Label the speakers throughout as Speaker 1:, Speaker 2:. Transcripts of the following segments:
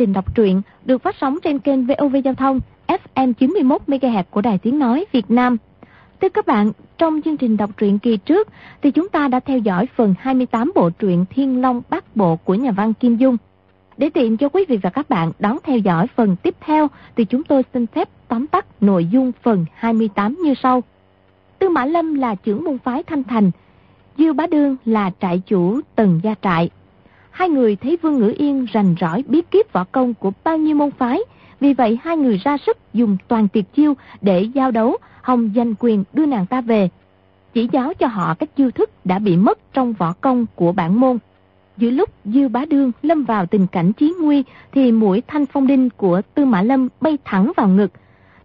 Speaker 1: trình đọc truyện được phát sóng trên kênh VOV Giao thông FM 91 MHz của Đài Tiếng nói Việt Nam. Thưa các bạn, trong chương trình đọc truyện kỳ trước thì chúng ta đã theo dõi phần 28 bộ truyện Thiên Long Bát Bộ của nhà văn Kim Dung. Để tiện cho quý vị và các bạn đón theo dõi phần tiếp theo thì chúng tôi xin phép tóm tắt nội dung phần 28 như sau. Tư Mã Lâm là trưởng môn phái Thanh Thành, Dư Bá Đương là trại chủ Tần Gia Trại. Hai người thấy Vương Ngữ Yên rành rõi bí kíp võ công của bao nhiêu môn phái, vì vậy hai người ra sức dùng toàn tuyệt chiêu để giao đấu, hòng giành quyền đưa nàng ta về. Chỉ giáo cho họ các chiêu thức đã bị mất trong võ công của bản môn. Giữa lúc Dư Bá Đương lâm vào tình cảnh chí nguy thì mũi thanh phong đinh của Tư Mã Lâm bay thẳng vào ngực.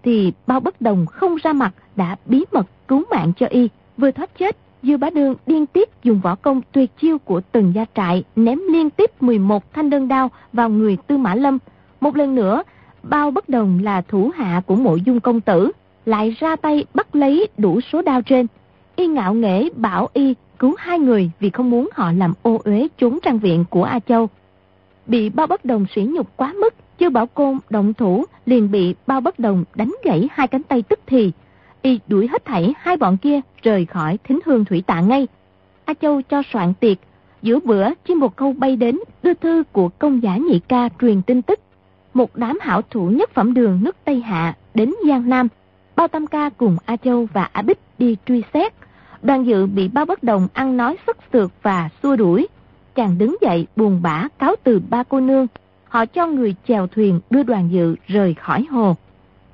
Speaker 1: Thì bao bất đồng không ra mặt đã bí mật cứu mạng cho y. Vừa thoát chết, Dư Bá Đương điên tiếp dùng võ công tuyệt chiêu của từng gia trại ném liên tiếp 11 thanh đơn đao vào người Tư Mã Lâm. Một lần nữa, bao bất đồng là thủ hạ của mộ dung công tử, lại ra tay bắt lấy đủ số đao trên. Y ngạo nghễ bảo y cứu hai người vì không muốn họ làm ô uế trốn trang viện của A Châu. Bị bao bất đồng sỉ nhục quá mức, chưa bảo côn động thủ liền bị bao bất đồng đánh gãy hai cánh tay tức thì. Y đuổi hết thảy hai bọn kia rời khỏi thính hương thủy tạ ngay. A Châu cho soạn tiệc, giữa bữa chim một câu bay đến đưa thư của công giả nhị ca truyền tin tức. Một đám hảo thủ nhất phẩm đường nước Tây Hạ đến Giang Nam, bao tam ca cùng A Châu và A Bích đi truy xét. Đoàn dự bị bao bất đồng ăn nói sức sượt và xua đuổi. Chàng đứng dậy buồn bã cáo từ ba cô nương. Họ cho người chèo thuyền đưa đoàn dự rời khỏi hồ.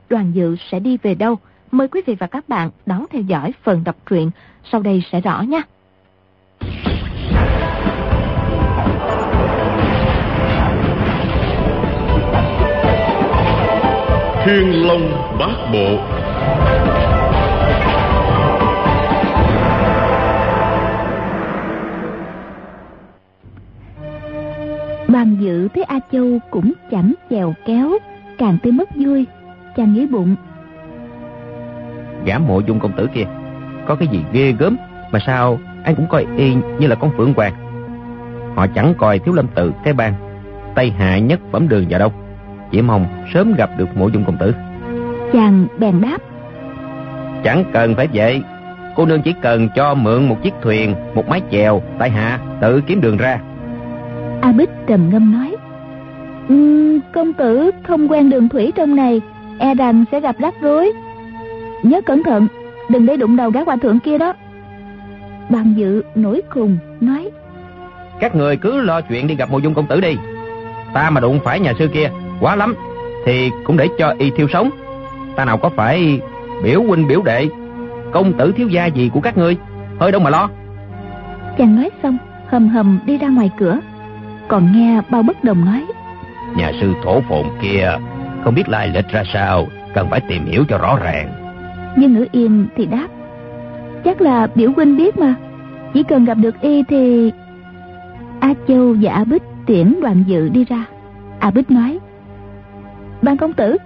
Speaker 1: Đoàn dự sẽ đi về đâu? Mời quý vị và các bạn đón theo dõi phần đọc truyện sau đây sẽ rõ nha.
Speaker 2: Thiên Long Bát Bộ
Speaker 3: Bàn dự thấy A Châu cũng chẳng chèo kéo Càng tới mất vui Chàng nghĩ bụng
Speaker 4: gã mộ dung công tử kia. Có cái gì ghê gớm mà sao anh cũng coi y như là con phượng hoàng? Họ chẳng coi thiếu lâm tự cái bang tây hạ nhất phẩm đường vào đâu. Chỉ mong sớm gặp được mộ dung công tử.
Speaker 3: Chàng bèn đáp.
Speaker 4: Chẳng cần phải vậy. Cô nương chỉ cần cho mượn một chiếc thuyền một mái chèo tại hạ tự kiếm đường ra.
Speaker 3: A bích trầm ngâm nói. Um, công tử không quen đường thủy trong này e rằng sẽ gặp rắc rối Nhớ cẩn thận Đừng để đụng đầu gã hòa thượng kia đó. Bàn dự nổi khùng nói
Speaker 4: Các người cứ lo chuyện đi gặp mộ dung công tử đi. Ta mà đụng phải nhà sư kia Quá lắm Thì cũng để cho y thiêu sống. Ta nào có phải biểu huynh biểu đệ Công tử thiếu gia gì của các ngươi Hơi đâu mà lo.
Speaker 3: Chàng nói xong hầm hầm đi ra ngoài cửa. Còn nghe bao bất đồng nói
Speaker 4: Nhà sư thổ phồn kia Không biết lai lịch ra sao Cần phải tìm hiểu cho rõ ràng
Speaker 3: nhưng ngữ yên thì đáp chắc là biểu huynh biết mà. Chỉ cần gặp được y thì a châu và a bích tiễn đoàn dự đi ra. A bích nói ban công tử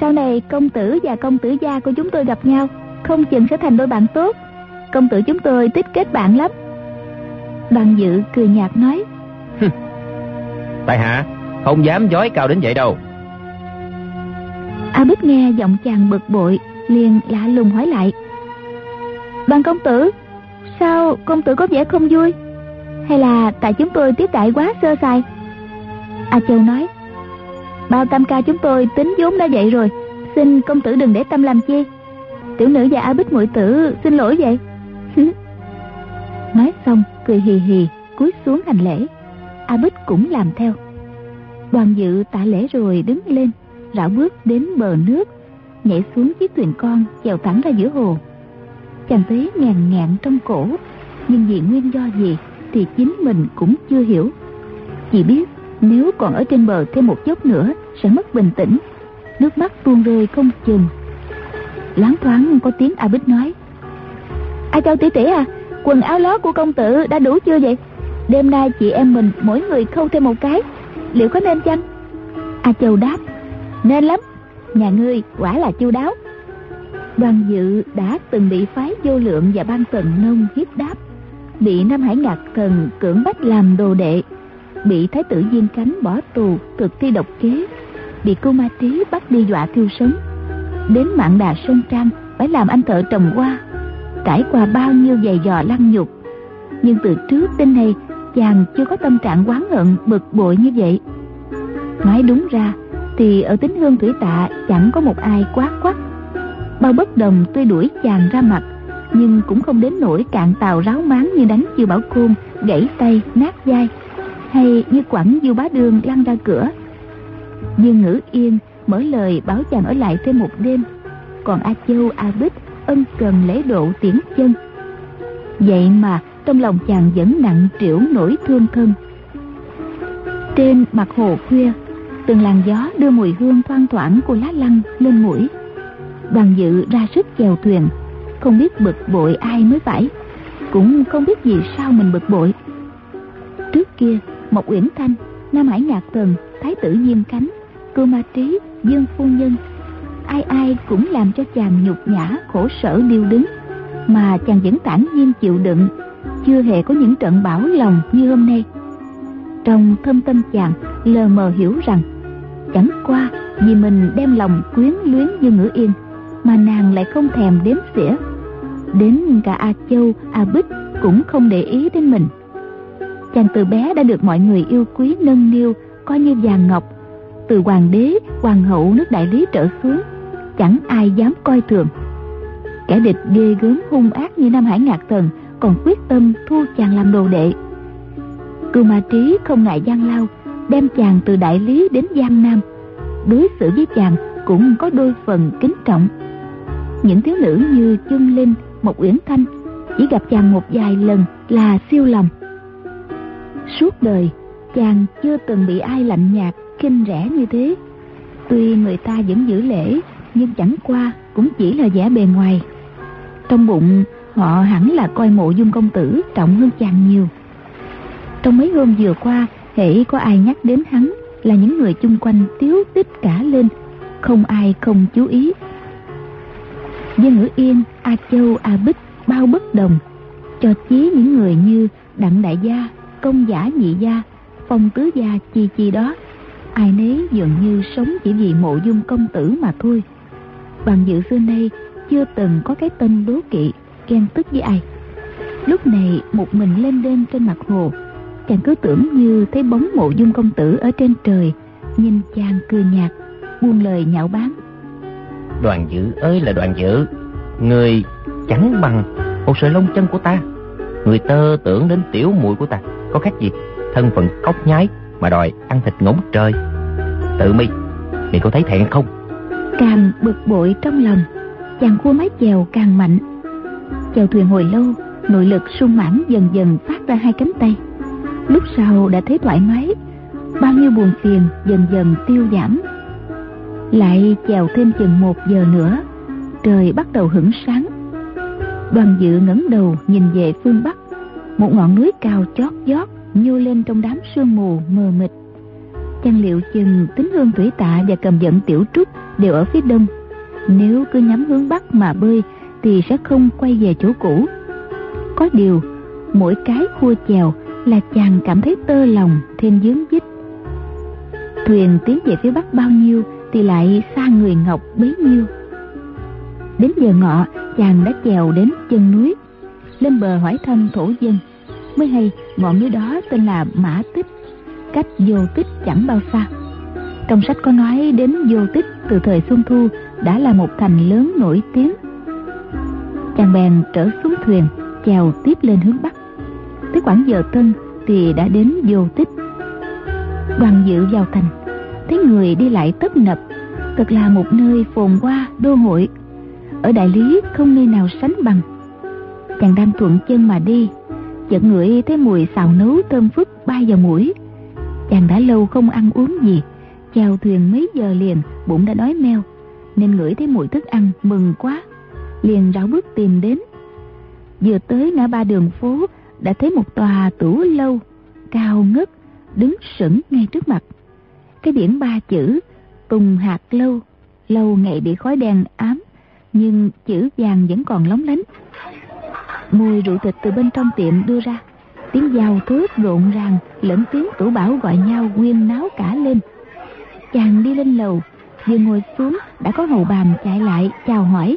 Speaker 3: sau này công tử và công tử gia của chúng tôi gặp nhau không chừng sẽ thành đôi bạn tốt. Công tử chúng tôi tích kết bạn lắm. Đoàn dự cười nhạt nói
Speaker 4: tại hạ không dám dối cao đến vậy đâu.
Speaker 3: A bích nghe giọng chàng bực bội liền lạ lùng hỏi lại. Bằng công tử, Sao công tử có vẻ không vui? Hay là tại chúng tôi tiếp đại quá sơ sài? A Châu nói, Bao tam ca chúng tôi tính vốn đã vậy rồi, Xin công tử đừng để tâm làm chi. Tiểu nữ và A Bích muội tử xin lỗi vậy. Nói xong, cười hì hì, cúi xuống hành lễ. A Bích cũng làm theo. Đoàn dự tạ lễ rồi đứng lên, rảo bước đến bờ nước nhảy xuống chiếc thuyền con, chèo thẳng ra giữa hồ. Chàng tế ngàn ngạn trong cổ, nhưng vì nguyên do gì thì chính mình cũng chưa hiểu. Chỉ biết nếu còn ở trên bờ thêm một chốc nữa, sẽ mất bình tĩnh. Nước mắt tuôn rơi không chừng. Loáng thoáng có tiếng a bích nói, ai châu tỷ tỷ à quần áo lót của công tử đã đủ chưa vậy? Đêm nay chị em mình mỗi người khâu thêm một cái, liệu có nên chăng? A châu đáp, nên lắm nhà ngươi quả là chu đáo đoàn dự đã từng bị phái vô lượng và ban tần nông hiếp đáp bị nam hải ngạc thần cưỡng bách làm đồ đệ bị thái tử Diên Cánh bỏ tù thực thi độc kế, bị cô ma trí bắt đi dọa thiêu sống. Đến mạng đà Sơn Trang phải làm anh thợ trồng hoa, trải qua bao nhiêu giày dò lăng nhục. Nhưng từ trước đến nay chàng chưa có tâm trạng oán hận bực bội như vậy. Nói đúng ra thì ở tính hương thủy tạ chẳng có một ai quá quắc. Bao bất đồng tuy đuổi chàng ra mặt, nhưng cũng không đến nỗi cạn tàu ráo máng như đánh chiêu bảo côn gãy tay, nát vai, hay như quẳng du bá đường lăn ra cửa. Dương ngữ yên, mở lời bảo chàng ở lại thêm một đêm, còn a châu, a bích ân cần lễ độ tiễn chân. Vậy mà trong lòng chàng vẫn nặng trĩu nỗi thương thân. Trên mặt hồ khuya từng làn gió đưa mùi hương thoang thoảng của lá lăng lên mũi. Đoàn dự ra sức chèo thuyền, không biết bực bội ai mới phải, cũng không biết vì sao mình bực bội. Trước kia một uyển thanh nam hải nhạc tần, thái tử diêm cánh cưu ma trí, dương phu nhân, ai ai cũng làm cho chàng nhục nhã, khổ sở điêu đứng. Mà chàng vẫn tản nhiên chịu đựng, chưa hề có những trận bão lòng như hôm nay. Trong thâm tâm chàng, lờ mờ hiểu rằng chẳng qua vì mình đem lòng quyến luyến dương ngữ yên, mà nàng lại không thèm đếm xỉa. Đến cả a châu, a bích cũng không để ý đến mình. Chàng từ bé đã được mọi người yêu quý, nâng niu, coi như vàng ngọc. Từ hoàng đế, hoàng hậu nước đại lý trở xuống, chẳng ai dám coi thường. Kẻ địch ghê gớm hung ác như nam hải ngạc thần còn quyết tâm thu chàng làm đồ đệ. Cưu ma trí không ngại gian lao đem chàng từ đại lý đến giang nam. Đối xử với chàng cũng có đôi phần kính trọng. Những thiếu nữ như chân linh một uyển thanh chỉ gặp chàng một vài lần là siêu lòng. Suốt đời, chàng chưa từng bị ai lạnh nhạt, khinh rẻ như thế. Tuy người ta vẫn giữ lễ, nhưng chẳng qua cũng chỉ là vẻ bề ngoài. Trong bụng, họ hẳn là coi mộ dung công tử trọng hơn chàng nhiều. Trong mấy hôm vừa qua hễ có ai nhắc đến hắn là những người chung quanh tiếu tít cả lên. Không ai không chú ý. Dân ngữ yên, a châu, a bích bao bất đồng, cho chí những người như đặng đại gia, công giả nhị gia, phong tứ gia, chi chi đó. Ai nấy dường như sống chỉ vì mộ dung công tử mà thôi. Bằng dự xưa nay, chưa từng có cái tên đố kỵ, ghen tức với ai. Lúc này một mình lên đêm trên mặt hồ chàng cứ tưởng như thấy bóng mộ dung công tử ở trên trời nhìn chàng cười nhạt buông lời nhạo báng.
Speaker 4: Đoàn dự ơi là đoàn dự người chẳng bằng một sợi lông chân của ta. Người tơ tưởng đến tiểu muội của ta có khác gì? Thân phận cốc nhái mà đòi ăn thịt ngỗng trời. Tự mi mi có thấy thẹn không?
Speaker 3: Càng bực bội trong lòng chàng khua mái chèo càng mạnh. Chèo thuyền hồi lâu nội lực sung mãn dần dần phát ra hai cánh tay lúc sau đã thấy thoải mái, bao nhiêu buồn phiền dần dần tiêu giảm. Lại chèo thêm chừng một giờ nữa, trời bắt đầu hửng sáng. Đoàn dự ngẩng đầu nhìn về phương bắc, một ngọn núi cao chót vót nhô lên trong đám sương mù mờ mịt. Chăng liệu chừng tính hương thủy tạ và cầm dẫn tiểu trúc đều ở phía đông. Nếu cứ nhắm hướng bắc mà bơi thì sẽ không quay về chỗ cũ. Có điều, mỗi cái khua chèo là chàng cảm thấy tơ lòng thêm dướng dích thuyền tiến về phía bắc bao nhiêu thì lại xa người ngọc bấy nhiêu. Đến giờ ngọ, chàng đã chèo đến chân núi, lên bờ hỏi thăm thổ dân. Mới hay, ngọn núi đó tên là mã tích, cách vô tích chẳng bao xa. Trong sách có nói đến vô tích từ thời xuân thu đã là một thành lớn nổi tiếng. Chàng bèn trở xuống thuyền, chèo tiếp lên hướng bắc tới khoảng giờ tân thì đã đến vô tích. Đoàn dự vào thành, thấy người đi lại tấp nập, thật là một nơi phồn hoa, đô hội. Ở đại lý không nơi nào sánh bằng. Chàng đang thuận chân mà đi, chợt ngửi thấy mùi xào nấu thơm phức bay vào mũi. Chàng đã lâu không ăn uống gì, chèo thuyền mấy giờ liền, bụng đã đói meo, nên ngửi thấy mùi thức ăn mừng quá, liền rảo bước tìm đến. Vừa tới ngã ba đường phố đã thấy một tòa tủ lâu, cao ngất, đứng sững ngay trước mặt. Cái biển ba chữ tùng hạt lâu lâu ngày bị khói đen ám, nhưng chữ vàng vẫn còn lóng lánh. Mùi rượu thịt từ bên trong tiệm đưa ra, tiếng giao thước rộn ràng lẫn tiếng tủ bảo gọi nhau quyên náo cả lên. Chàng đi lên lầu vừa ngồi xuống đã có hầu bàn chạy lại chào hỏi.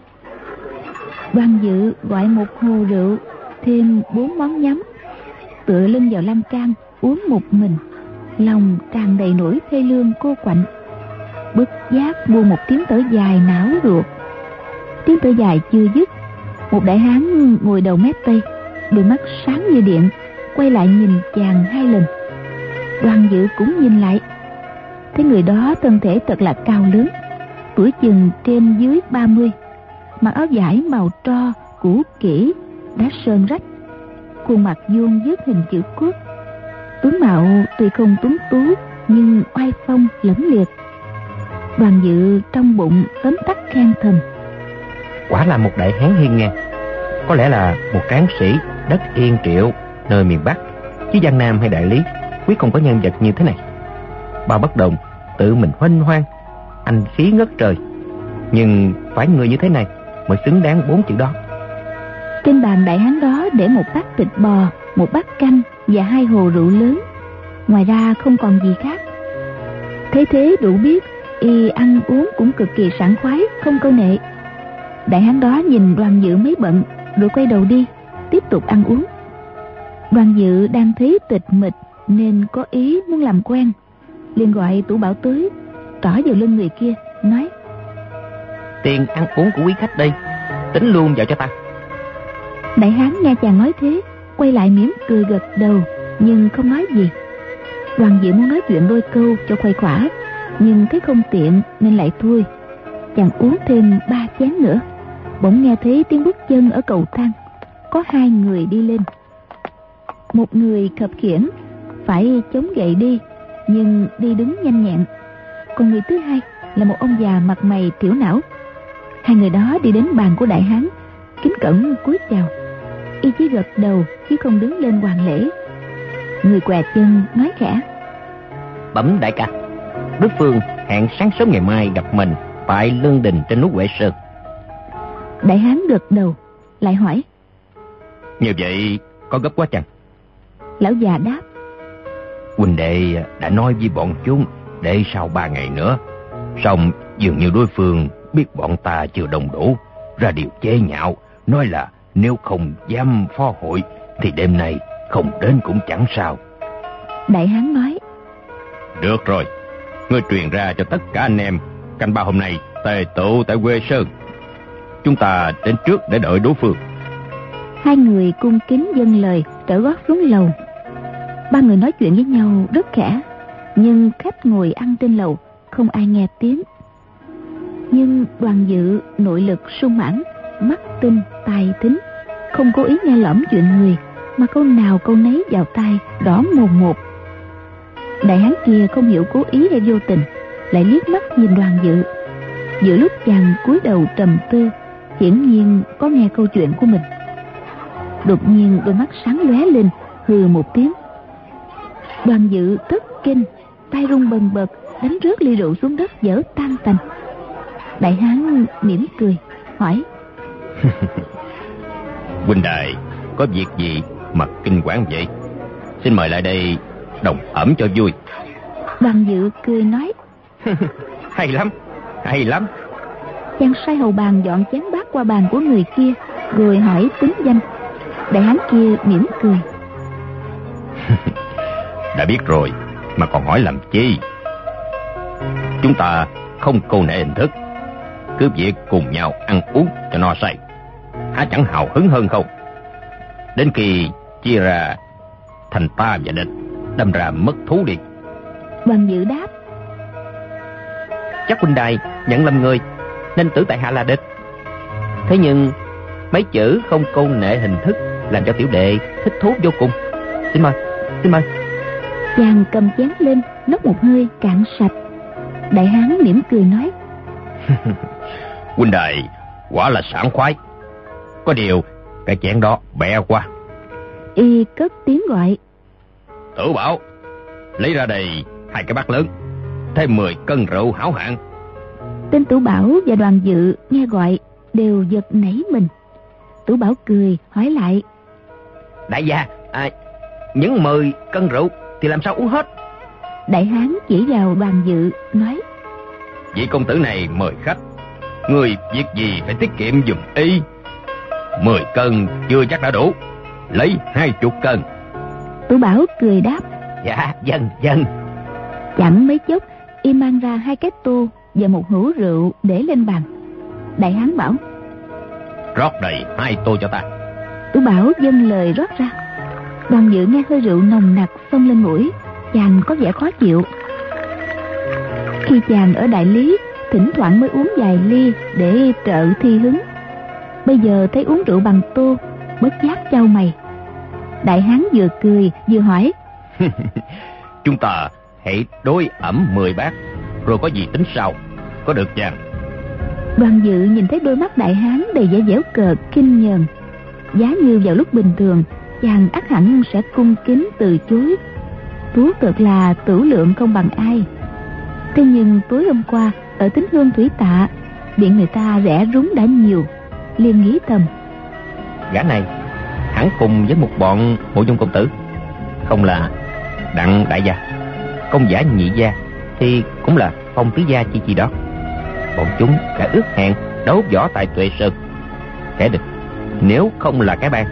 Speaker 3: Đoàn dự gọi một hồ rượu thêm bốn món nhắm. Tựa lưng vào lan can, uống một mình. Lòng tràn đầy nỗi thê lương cô quạnh. Bất giác buông một tiếng thở dài não ruột. Tiếng thở dài chưa dứt, một đại hán ngồi đầu mép tây đôi mắt sáng như điện, quay lại nhìn chàng hai lần. Đoàn dự cũng nhìn lại. Thấy người đó thân thể thật là cao lớn, tuổi chừng trên dưới 30 mặc áo vải màu tro, cũ kỹ đã sơn rách. Khuôn mặt vuông dứt hình chữ quốc. Tướng mạo tuy không tuấn tú, nhưng oai phong lẫm liệt. Đoàn dự trong bụng tấm tắc khen thầm.
Speaker 4: Quả là một đại hán hiên ngang. Có lẽ là một tráng sĩ đất yên triệu nơi miền bắc. Chứ giang nam hay đại lý quyết không có nhân vật như thế này. Bao bất đồng, tự mình hoanh hoang, anh khí ngất trời. Nhưng phải người như thế này mới xứng đáng bốn chữ đó
Speaker 3: trên bàn đại hán đó để một bát thịt bò, một bát canh và hai hồ rượu lớn. Ngoài ra không còn gì khác. Thế thế đủ biết, y ăn uống cũng cực kỳ sảng khoái, không câu nệ. Đại hán đó nhìn đoàn dự mấy bận, rồi quay đầu đi, tiếp tục ăn uống. Đoàn dự đang thấy tịch mịch nên có ý muốn làm quen. Liền gọi tủ bảo tới trỏ vào lưng người kia, nói,
Speaker 4: tiền ăn uống của quý khách đây, tính luôn vào cho ta
Speaker 3: đại hán nghe chàng nói thế, quay lại mỉm cười gật đầu, nhưng không nói gì. Đoàn diệu muốn nói chuyện đôi câu cho khuây khỏa, nhưng thấy không tiện nên lại thôi. Chàng uống thêm ba chén nữa. Bỗng nghe thấy tiếng bước chân ở cầu thang, có hai người đi lên. Một người khập khiễng, phải chống gậy đi, nhưng đi đứng nhanh nhẹn. Còn người thứ hai là một ông già mặt mày tiểu não. Hai người đó đi đến bàn của đại hán, kính cẩn cúi chào y chỉ gật đầu chứ không đứng lên hoàng lễ. Người què chân nói khẽ.
Speaker 4: Bẩm đại ca đối phương hẹn sáng sớm ngày mai gặp mình tại lương đình trên núi huệ sơn.
Speaker 3: Đại hán gật đầu lại hỏi.
Speaker 4: Như vậy có gấp quá chăng?
Speaker 3: Lão già đáp.
Speaker 4: Huynh đệ đã nói với bọn chúng để sau ba ngày nữa xong dường như đối phương biết bọn ta chưa đông đủ ra điều chế nhạo nói là nếu không dám phó hội thì đêm nay không đến cũng chẳng sao.
Speaker 3: Đại hán nói.
Speaker 2: Được rồi Ngươi truyền ra cho tất cả anh em. Canh ba hôm nay tề tụ tại quê Sơn. Chúng ta đến trước để đợi đối phương.
Speaker 3: Hai người cung kính dâng lời trở gót xuống lầu. Ba người nói chuyện với nhau rất khẽ nhưng khách ngồi ăn trên lầu không ai nghe tiếng. Nhưng đoàn dự nội lực sung mãn mắt tinh tài tính, không cố ý nghe lỏm chuyện người, mà câu nào câu nấy vào tai, đỏ mồm một. Đại hán kia không hiểu cố ý hay vô tình, lại liếc mắt nhìn đoàn dự. Giữa lúc chàng cúi đầu trầm tư, hiển nhiên có nghe câu chuyện của mình. Đột nhiên đôi mắt sáng lóe lên, hừ một tiếng. Đoàn dự thất kinh, tay rung bần bật, đánh rớt ly rượu xuống đất dở tan tành. Đại hán mỉm cười, hỏi.
Speaker 2: Huynh đài Có việc gì mà kinh quản vậy? Xin mời lại đây Đồng ẩm cho vui.
Speaker 3: Đoàn dự cười nói
Speaker 4: hay lắm hay lắm.
Speaker 3: Chàng sai hầu bàn dọn chén bát qua bàn của người kia rồi hỏi tính danh. Đại hán kia mỉm cười.
Speaker 2: Đã biết rồi Mà còn hỏi làm chi? Chúng ta không câu nệ hình thức Cứ việc cùng nhau ăn uống cho no say Há chẳng hào hứng hơn không? Đến khi chia ra Thành ta và địch Đâm ra mất thú đi.
Speaker 3: Đoàn dự đáp.
Speaker 4: Chắc huynh đài nhận lầm người nên tưởng tại hạ là địch. Thế nhưng mấy chữ không câu nệ hình thức làm cho tiểu đệ thích thú vô cùng. Xin mời xin mời.
Speaker 3: Chàng cầm chén lên nốc một hơi cạn sạch. Đại hán mỉm cười nói.
Speaker 2: Huynh đài quả là sảng khoái Có điều Cái chén đó bẹ quá.
Speaker 3: Y cất tiếng gọi.
Speaker 2: Tử bảo Lấy ra đây hai cái bát lớn Thêm 10 cân rượu hảo hạng.
Speaker 3: Tên tủ bảo và đoàn dự nghe gọi đều giật nảy mình. Tủ bảo cười hỏi lại.
Speaker 4: Đại gia à, những mười cân rượu thì làm sao uống hết?
Speaker 3: Đại hán chỉ vào đoàn dự nói.
Speaker 2: Vị công tử này mời khách. Người việc gì phải tiết kiệm dùm y mười cân chưa chắc đã đủ. Lấy hai chục cân.
Speaker 3: Tú bảo cười đáp.
Speaker 4: Dạ dân dân
Speaker 3: chẳng mấy chốc y mang ra hai cái tô và một hũ rượu để lên bàn. Đại hán bảo
Speaker 2: rót đầy hai tô cho ta.
Speaker 3: Tú bảo dâng lời rót ra. Đoàn dự nghe hơi rượu nồng nặc xông lên mũi chàng có vẻ khó chịu. Khi chàng ở đại lý thỉnh thoảng mới uống vài ly để trợ thi hứng bây giờ thấy uống rượu bằng tô bất giác trao mày. Đại hán vừa cười vừa hỏi.
Speaker 2: Chúng ta hãy đối ẩm mười bát rồi có gì tính sau có được chàng?
Speaker 3: Đoàn dự nhìn thấy đôi mắt đại hán đầy vẻ dẻo cợt kinh nhờn. Giá như vào lúc bình thường chàng ắt hẳn sẽ cung kính từ chối. Tú cực là tử lượng không bằng ai. Thế nhưng tối hôm qua ở tính hương thủy tạ điện người ta rẻ rúng đã nhiều liền nghĩ thầm
Speaker 4: gã này hẳn cùng với một bọn mộ dung công tử. Không là đặng đại gia, công giả nhị gia thì cũng là phong tứ gia chi chi đó. Bọn chúng đã ước hẹn đấu võ tại tuệ sơn. Kẻ địch, nếu không là cái bang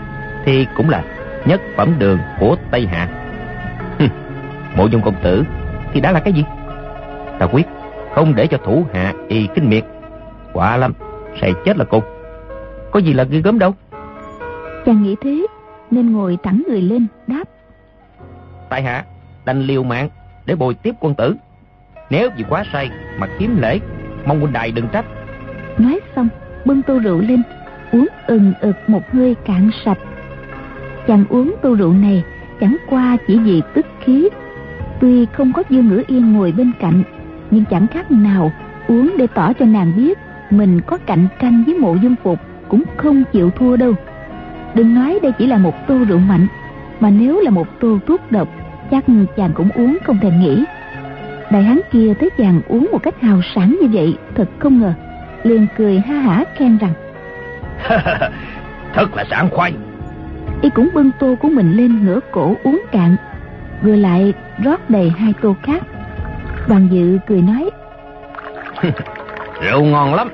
Speaker 4: thì cũng là nhất phẩm đường của tây hạ. Mộ dung công tử thì đã là cái gì? Ta quyết không để cho thủ hạ y kinh miệt. Quả lắm, sẽ chết là cùng có gì là ghê gớm đâu.
Speaker 3: Chàng nghĩ thế nên ngồi thẳng người lên đáp.
Speaker 4: Tại hạ đành liều mạng để bồi tiếp quân tử. Nếu vì quá say mà kiếm lễ mong huynh đài đừng trách.
Speaker 3: Nói xong bưng tô rượu lên uống ừng ực một hơi cạn sạch. Chàng uống tô rượu này chẳng qua chỉ vì tức khí. Tuy không có dương ngữ yên ngồi bên cạnh nhưng chẳng khác nào uống để tỏ cho nàng biết mình có cạnh tranh với mộ dung phục cũng không chịu thua đâu. Đừng nói đây chỉ là một tô rượu mạnh mà nếu là một tô thuốc độc chắc chàng cũng uống không thèm nghĩ. Đại hán kia thấy chàng uống một cách hào sảng như vậy thật không ngờ liền cười ha hả khen rằng
Speaker 2: thật là sảng khoái.
Speaker 3: Y cũng bưng tô của mình lên ngửa cổ uống cạn rồi lại rót đầy hai tô khác. Đoàn dự cười nói
Speaker 2: rượu ngon lắm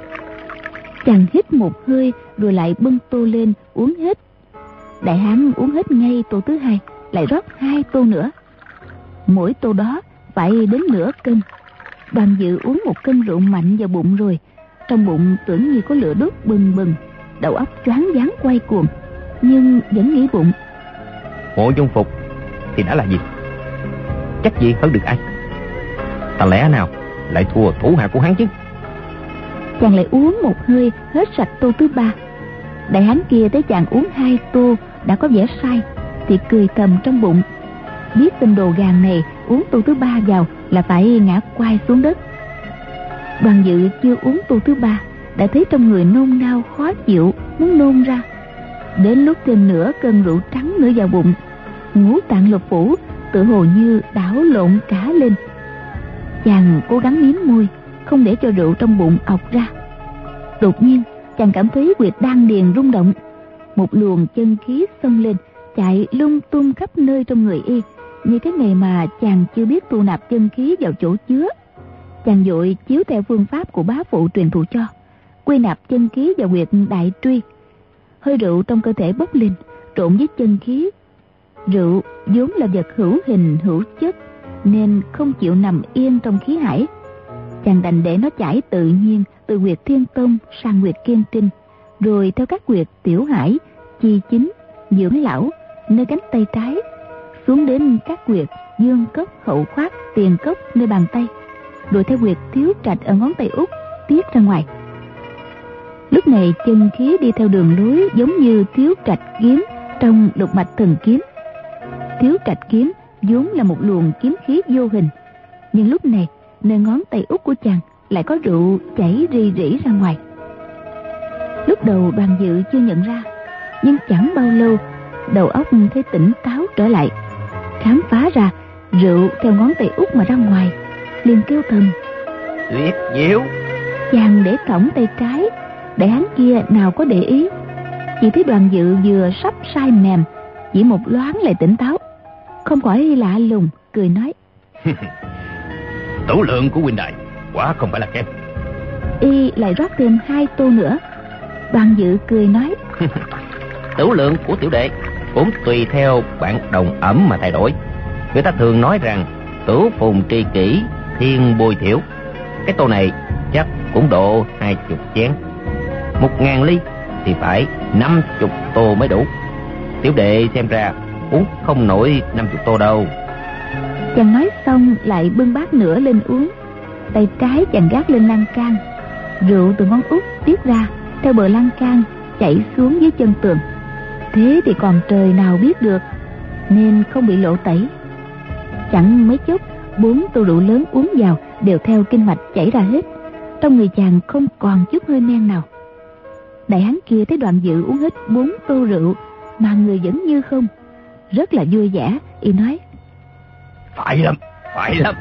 Speaker 3: chàng hít một hơi, rồi lại bưng tô lên, uống hết. Đại hán uống hết ngay tô thứ hai, lại rót hai tô nữa. Mỗi tô đó phải đến nửa cân. Đoàn dự uống một cân rượu mạnh vào bụng rồi. Trong bụng tưởng như có lửa đốt bừng bừng. Đầu óc choáng váng quay cuồng, nhưng vẫn nghĩ bụng.
Speaker 4: Mộ dung phục thì đã là gì? Chắc gì hơn được ai? Ta lẽ nào lại thua thủ hạ của hắn chứ?
Speaker 3: Chàng lại uống một hơi, hết sạch tô thứ ba. Đại hán kia thấy chàng uống hai tô, đã có vẻ sai thì cười thầm trong bụng. Biết tên đồ gàng này uống tô thứ ba vào là phải ngã quay xuống đất. Đoàn dự chưa uống tô thứ ba, đã thấy trong người nôn nao, khó chịu, muốn nôn ra. Đến lúc thêm nửa cơn rượu trắng nữa vào bụng, ngũ tạng lục phủ tự hồ như đảo lộn cả lên. Chàng cố gắng miếm môi không để cho rượu trong bụng ọc ra. Đột nhiên, chàng cảm thấy quyệt đan điền rung động. Một luồng chân khí xông lên, chạy lung tung khắp nơi trong người y. Như cái ngày mà chàng chưa biết tu nạp chân khí vào chỗ chứa. Chàng dội chiếu theo phương pháp của bá phụ truyền thụ cho. Quy nạp chân khí vào quyệt đại truy. Hơi rượu trong cơ thể bốc lên, trộn với chân khí. Rượu vốn là vật hữu hình, hữu chất, nên không chịu nằm yên trong khí hải chàng đành để nó chảy tự nhiên từ quyệt thiên tông sang quyệt kiên trinh, rồi theo các quyệt tiểu hải, chi chính, dưỡng lão, nơi cánh tay trái, xuống đến các quyệt dương cốc, hậu khoát tiền cốc nơi bàn tay, rồi theo quyệt thiếu trạch ở ngón tay út tiết ra ngoài. Lúc này chân khí đi theo đường lối giống như thiếu trạch kiếm trong lục mạch thần kiếm. Thiếu trạch kiếm vốn là một luồng kiếm khí vô hình, nhưng lúc này nơi ngón tay út của chàng lại có rượu chảy rì rỉ ra ngoài. Lúc đầu đoàn dự chưa nhận ra nhưng chẳng bao lâu đầu óc thấy tỉnh táo trở lại khám phá ra rượu theo ngón tay út mà ra ngoài liền kêu thầm
Speaker 4: tuyệt diệu!
Speaker 3: Chàng để cổng tay trái để hắn kia nào có để ý. Chỉ thấy đoàn dự vừa sắp sai mềm chỉ một loáng lại tỉnh táo không khỏi lạ lùng cười nói
Speaker 2: tủ lượng của huynh đại quả không phải là kém.
Speaker 3: Y lại rót thêm hai tô nữa. Đoàn dự cười nói
Speaker 4: tủ lượng của tiểu đệ cũng tùy theo bạn đồng ẩm mà thay đổi. Người ta thường nói rằng tửu phùng tri kỷ thiên bồi thiểu. Cái tô này chắc cũng độ hai chục chén. Một ngàn ly thì phải năm chục tô mới đủ. Tiểu đệ xem ra uống không nổi năm chục tô đâu
Speaker 3: chàng nói xong lại bưng bát nữa lên uống. Tay trái chàng gác lên lan can. Rượu từ ngón út tiết ra, theo bờ lan can chảy xuống dưới chân tường. Thế thì còn trời nào biết được, nên không bị lộ tẩy. Chẳng mấy chốc, bốn tô rượu lớn uống vào đều theo kinh mạch chảy ra hết. Trong người chàng không còn chút hơi men nào. Đại hán kia thấy đoạn dự uống hết bốn tô rượu mà người vẫn như không, rất là vui vẻ, y nói
Speaker 2: phải lắm phải lắm.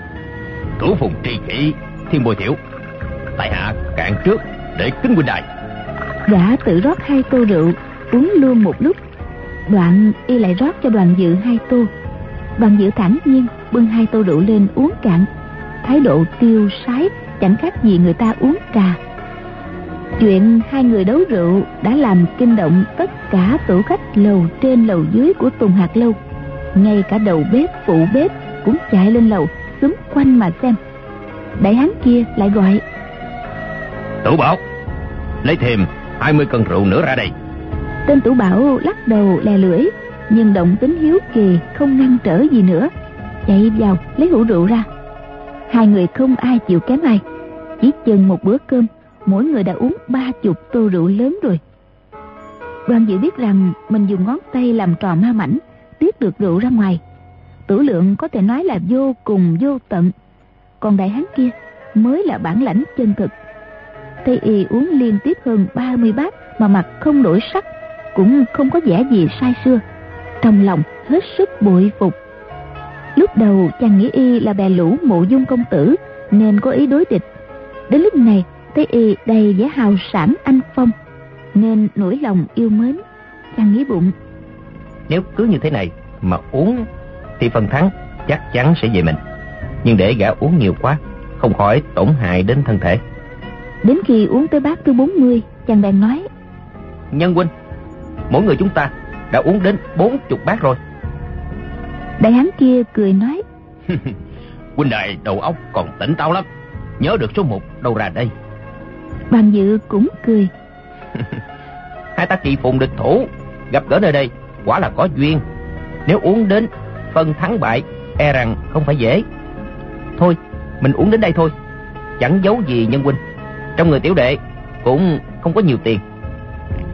Speaker 2: Cửu phùng tri kỷ thiên bồi thiểu. Tại hạ cạn trước để kính huynh đài.
Speaker 3: gã tự rót hai tô rượu, uống luôn một lúc. Đoạn y lại rót cho đoàn dự hai tô. Đoàn dự thản nhiên bưng hai tô rượu lên uống cạn. Thái độ tiêu sái, chẳng khác gì người ta uống trà. Chuyện hai người đấu rượu đã làm kinh động tất cả tủ khách lầu trên lầu dưới của tùng hạt lâu. Ngay cả đầu bếp, phụ bếp cũng chạy lên lầu xúm quanh mà xem. Đại hán kia lại gọi.
Speaker 2: Tủ bảo lấy thêm 20 cân rượu nữa ra đây.
Speaker 3: Tên tủ bảo lắc đầu lè lưỡi nhưng động tính hiếu kỳ không ngăn trở gì nữa. Chạy vào lấy hũ rượu ra. Hai người không ai chịu kém ai. Chỉ chừng một bữa cơm mỗi người đã uống ba chục tô rượu lớn rồi. Đoàn dự biết rằng mình dùng ngón tay làm trò ma mảnh tiết được rượu ra ngoài tử lượng có thể nói là vô cùng vô tận. Còn đại hán kia mới là bản lãnh chân thực. Tây y uống liên tiếp hơn 30 bát mà mặt không đổi sắc, cũng không có vẻ gì sai xưa. Trong lòng hết sức bội phục. Lúc đầu chàng nghĩ y là bè lũ mộ dung công tử, nên có ý đối địch. Đến lúc này thấy y đầy vẻ hào sản anh phong, nên nỗi lòng yêu mến. Chàng nghĩ bụng,
Speaker 4: nếu cứ như thế này mà uống thì phần thắng chắc chắn sẽ về mình. Nhưng để gã uống nhiều quá không khỏi tổn hại đến thân thể.
Speaker 3: Đến khi uống tới bát thứ 40 chàng bèn nói
Speaker 4: nhân huynh mỗi người chúng ta đã uống đến bốn chục bát rồi.
Speaker 3: Đại hán kia cười nói
Speaker 2: huynh đại đầu óc còn tỉnh táo lắm nhớ được số một đâu ra đây.
Speaker 3: Bàn dự cũng cười.
Speaker 4: hai ta kỳ phùng địch thủ gặp gỡ nơi đây quả là có duyên. Nếu uống đến phân thắng bại e rằng không phải dễ. Thôi, mình uống đến đây thôi. Chẳng giấu gì nhân huynh. Trong người tiểu đệ cũng không có nhiều tiền.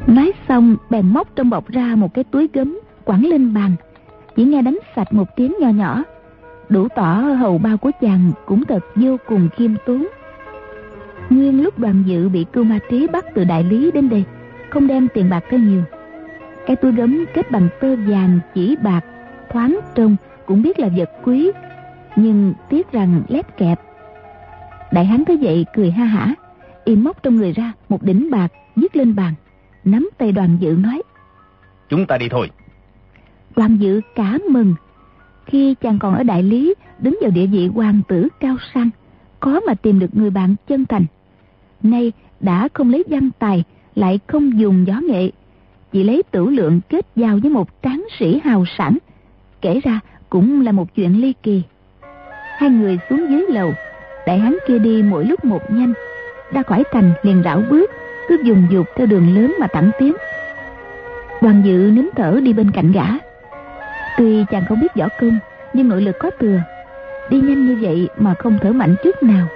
Speaker 3: Nói xong, bèn móc trong bọc ra một cái túi gấm, quẳng lên bàn. Chỉ nghe đánh sạch một tiếng nho nhỏ. Đủ tỏ hầu bao của chàng cũng thật vô cùng khiêm tốn. Nguyên lúc đoàn dự bị cưu ma trí bắt từ đại lý đến đây, không đem tiền bạc theo nhiều. Cái túi gấm kết bằng tơ vàng, chỉ bạc thoáng trông cũng biết là vật quý nhưng tiếc rằng lép kẹp. Đại hán thấy vậy cười ha hả y móc trong người ra một đỉnh bạc dứt lên bàn nắm tay đoàn dự nói
Speaker 2: chúng ta đi thôi.
Speaker 3: Đoàn dự cả mừng. Khi chàng còn ở đại lý đứng vào địa vị hoàng tử cao sang có mà tìm được người bạn chân thành. Nay đã không lấy văn tài lại không dùng gió nghệ chỉ lấy tử lượng kết giao với một tráng sĩ hào sản kể ra, cũng là một chuyện ly kỳ. Hai người xuống dưới lầu, đại hán kia đi mỗi lúc một nhanh. Ra khỏi thành liền rảo bước, cứ dùng dục theo đường lớn mà thẳng tiến. Đoàn dự nín thở đi bên cạnh gã. Tuy chàng không biết võ công, nhưng nội lực có thừa. Đi nhanh như vậy mà không thở mạnh chút nào.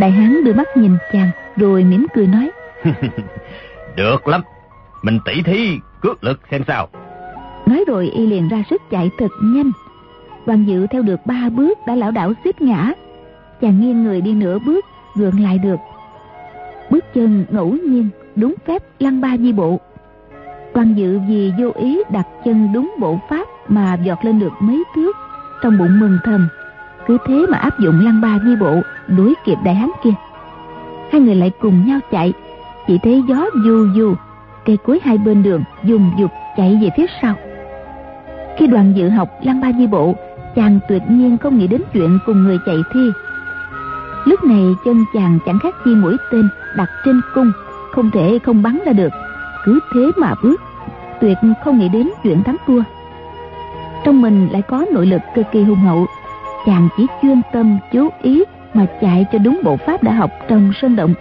Speaker 3: Đại hán đưa mắt nhìn chàng, rồi mỉm cười nói.
Speaker 2: Được lắm. Mình tỉ thí, cước lực xem sao
Speaker 3: nói rồi y liền ra sức chạy thật nhanh. Hoàng dự theo được ba bước đã lão đảo xích ngã. Chàng nghiêng người đi nửa bước, gượng lại được. Bước chân ngẫu nhiên, đúng phép lăn ba di bộ. Quan dự vì vô ý đặt chân đúng bộ pháp mà giọt lên được mấy thước, trong bụng mừng thầm. Cứ thế mà áp dụng lăn ba di bộ, đuổi kịp đại hán kia. Hai người lại cùng nhau chạy. Chỉ thấy gió du du, cây cối hai bên đường dùng dục chạy về phía sau. Khi đoàn dự học lăng ba di bộ, chàng tuyệt nhiên không nghĩ đến chuyện cùng người chạy thi. Lúc này chân chàng chẳng khác chi mũi tên đặt trên cung, không thể không bắn ra được. Cứ thế mà bước, tuyệt không nghĩ đến chuyện thắng thua. Trong mình lại có nội lực cực kỳ hùng hậu, chàng chỉ chuyên tâm chú ý mà chạy cho đúng bộ pháp đã học trong sân động.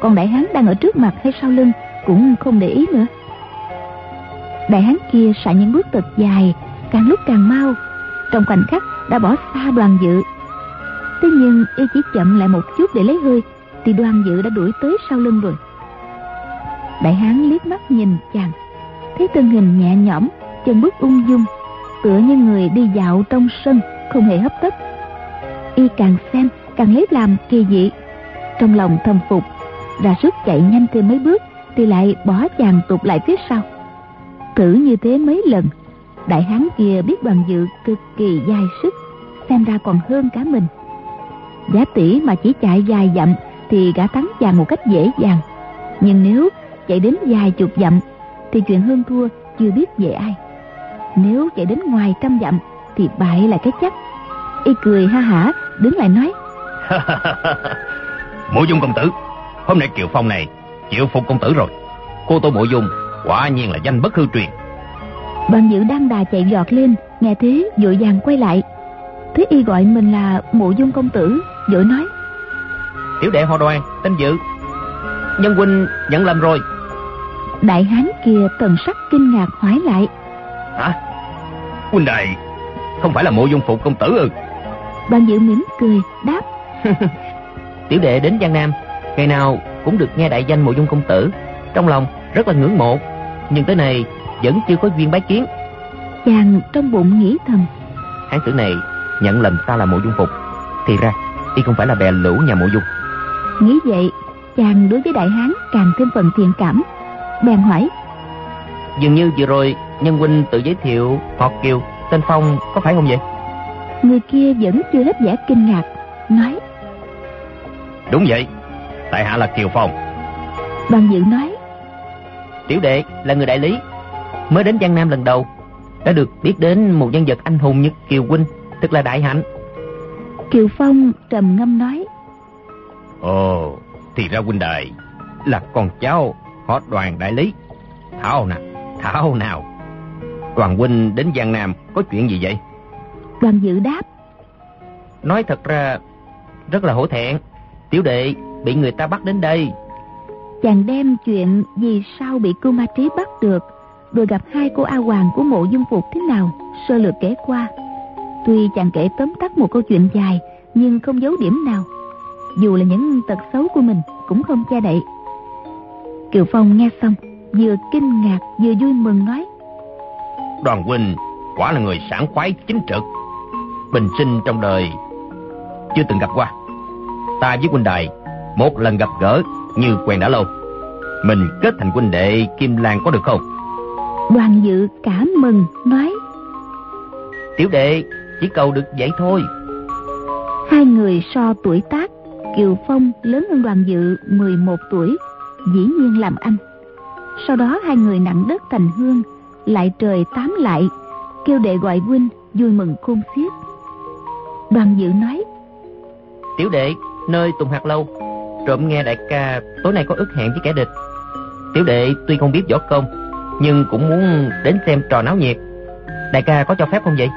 Speaker 3: Còn đại hán đang ở trước mặt hay sau lưng cũng không để ý nữa. Đại hán kia xả những bước thật dài, càng lúc càng mau, trong khoảnh khắc đã bỏ xa đoàn dự. Thế nhưng y chỉ chậm lại một chút để lấy hơi, thì đoàn dự đã đuổi tới sau lưng rồi. Đại hán liếc mắt nhìn chàng, thấy thân hình nhẹ nhõm, chân bước ung dung, tựa như người đi dạo trong sân, không hề hấp tấp. Y càng xem, càng lấy làm kỳ dị. Trong lòng thầm phục, ra sức chạy nhanh thêm mấy bước, thì lại bỏ chàng tụt lại phía sau. Thử như thế mấy lần, đại hán kia biết đoàn dự cực kỳ dai sức, xem ra còn hơn cả mình. Giá tỷ mà chỉ chạy dài dặm thì gã thắng chàng một cách dễ dàng. Nhưng nếu chạy đến vài chục dặm thì chuyện hơn thua chưa biết về ai. Nếu chạy đến ngoài trăm dặm thì bại là cái chắc. Y cười ha hả đứng lại nói.
Speaker 2: Mộ dung công tử, hôm nay Kiều Phong này chịu phục công tử rồi. Cô Tô Mộ Dung quả nhiên là danh bất hư truyền.
Speaker 3: Đoàn dự đang đà chạy giọt lên, nghe thế vội vàng quay lại. Thế y gọi mình là Mộ Dung công tử, vội nói.
Speaker 4: Tiểu đệ họ đoàn, tên Dự. Nhân huynh nhận lầm rồi.
Speaker 3: Đại hán kia tần sắc kinh ngạc hỏi lại.
Speaker 2: Hả? Huynh đệ, không phải là Mộ Dung phục công tử ư?
Speaker 3: Đoàn dự mỉm cười, đáp.
Speaker 4: Tiểu đệ đến Giang Nam, ngày nào cũng được nghe đại danh Mộ Dung công tử, trong lòng rất là ngưỡng mộ, nhưng tới này vẫn chưa có duyên bái kiến.
Speaker 3: Chàng trong bụng nghĩ thầm.
Speaker 4: Hán tử này nhận lầm ta là Mộ Dung Phục, thì ra y không phải là bè lũ nhà Mộ Dung.
Speaker 3: Nghĩ vậy, chàng đối với đại hán càng thêm phần thiện cảm, bèn hỏi.
Speaker 4: Dường như vừa rồi nhân huynh tự giới thiệu họ Kiều, tên Phong có phải không vậy?
Speaker 3: Người kia vẫn chưa hết vẻ kinh ngạc, nói.
Speaker 2: Đúng vậy, tại hạ là Kiều Phong.
Speaker 3: Đoàn dự nói.
Speaker 4: Tiểu đệ là người đại lý, mới đến Giang Nam lần đầu, đã được biết đến một nhân vật anh hùng như Kiều huynh, thật là đại hạnh.
Speaker 3: Kiều Phong trầm ngâm nói.
Speaker 2: Ồ, thì ra huynh đệ là con cháu họ đoàn đại lý. Thảo nè, Thảo nào. Đoàn huynh đến Giang Nam có chuyện gì vậy?
Speaker 3: Đoàn dự đáp.
Speaker 4: Nói thật ra rất là hổ thẹn. Tiểu đệ bị người ta bắt đến đây.
Speaker 3: Chàng đem chuyện vì sao bị cô ma trí bắt được, rồi gặp hai cô A Hoàng của mộ dung phục thế nào, sơ lược kể qua. Tuy chàng kể tóm tắt một câu chuyện dài, nhưng không giấu điểm nào. Dù là những tật xấu của mình, cũng không che đậy. Kiều Phong nghe xong, vừa kinh ngạc vừa vui mừng nói.
Speaker 2: Đoàn huynh quả là người sảng khoái chính trực. Bình sinh trong đời chưa từng gặp qua. Ta với huynh đài một lần gặp gỡ như quen đã lâu. Mình kết thành huynh đệ Kim Lan có được không?
Speaker 3: Đoàn dự cảm mừng nói.
Speaker 4: Tiểu đệ chỉ cầu được vậy thôi.
Speaker 3: Hai người so tuổi tác, Kiều Phong lớn hơn đoàn dự 11 tuổi, dĩ nhiên làm anh. Sau đó hai người nặng đất thành hương, lại trời tám lại, kêu đệ gọi huynh vui mừng khôn xiết. Đoàn dự nói,
Speaker 4: Tiểu đệ nơi Tùng Hạt Lâu, trộm nghe đại ca tối nay có ước hẹn với kẻ địch. Tiểu đệ tuy không biết võ công, nhưng cũng muốn đến xem trò náo nhiệt. Đại ca có cho phép không vậy?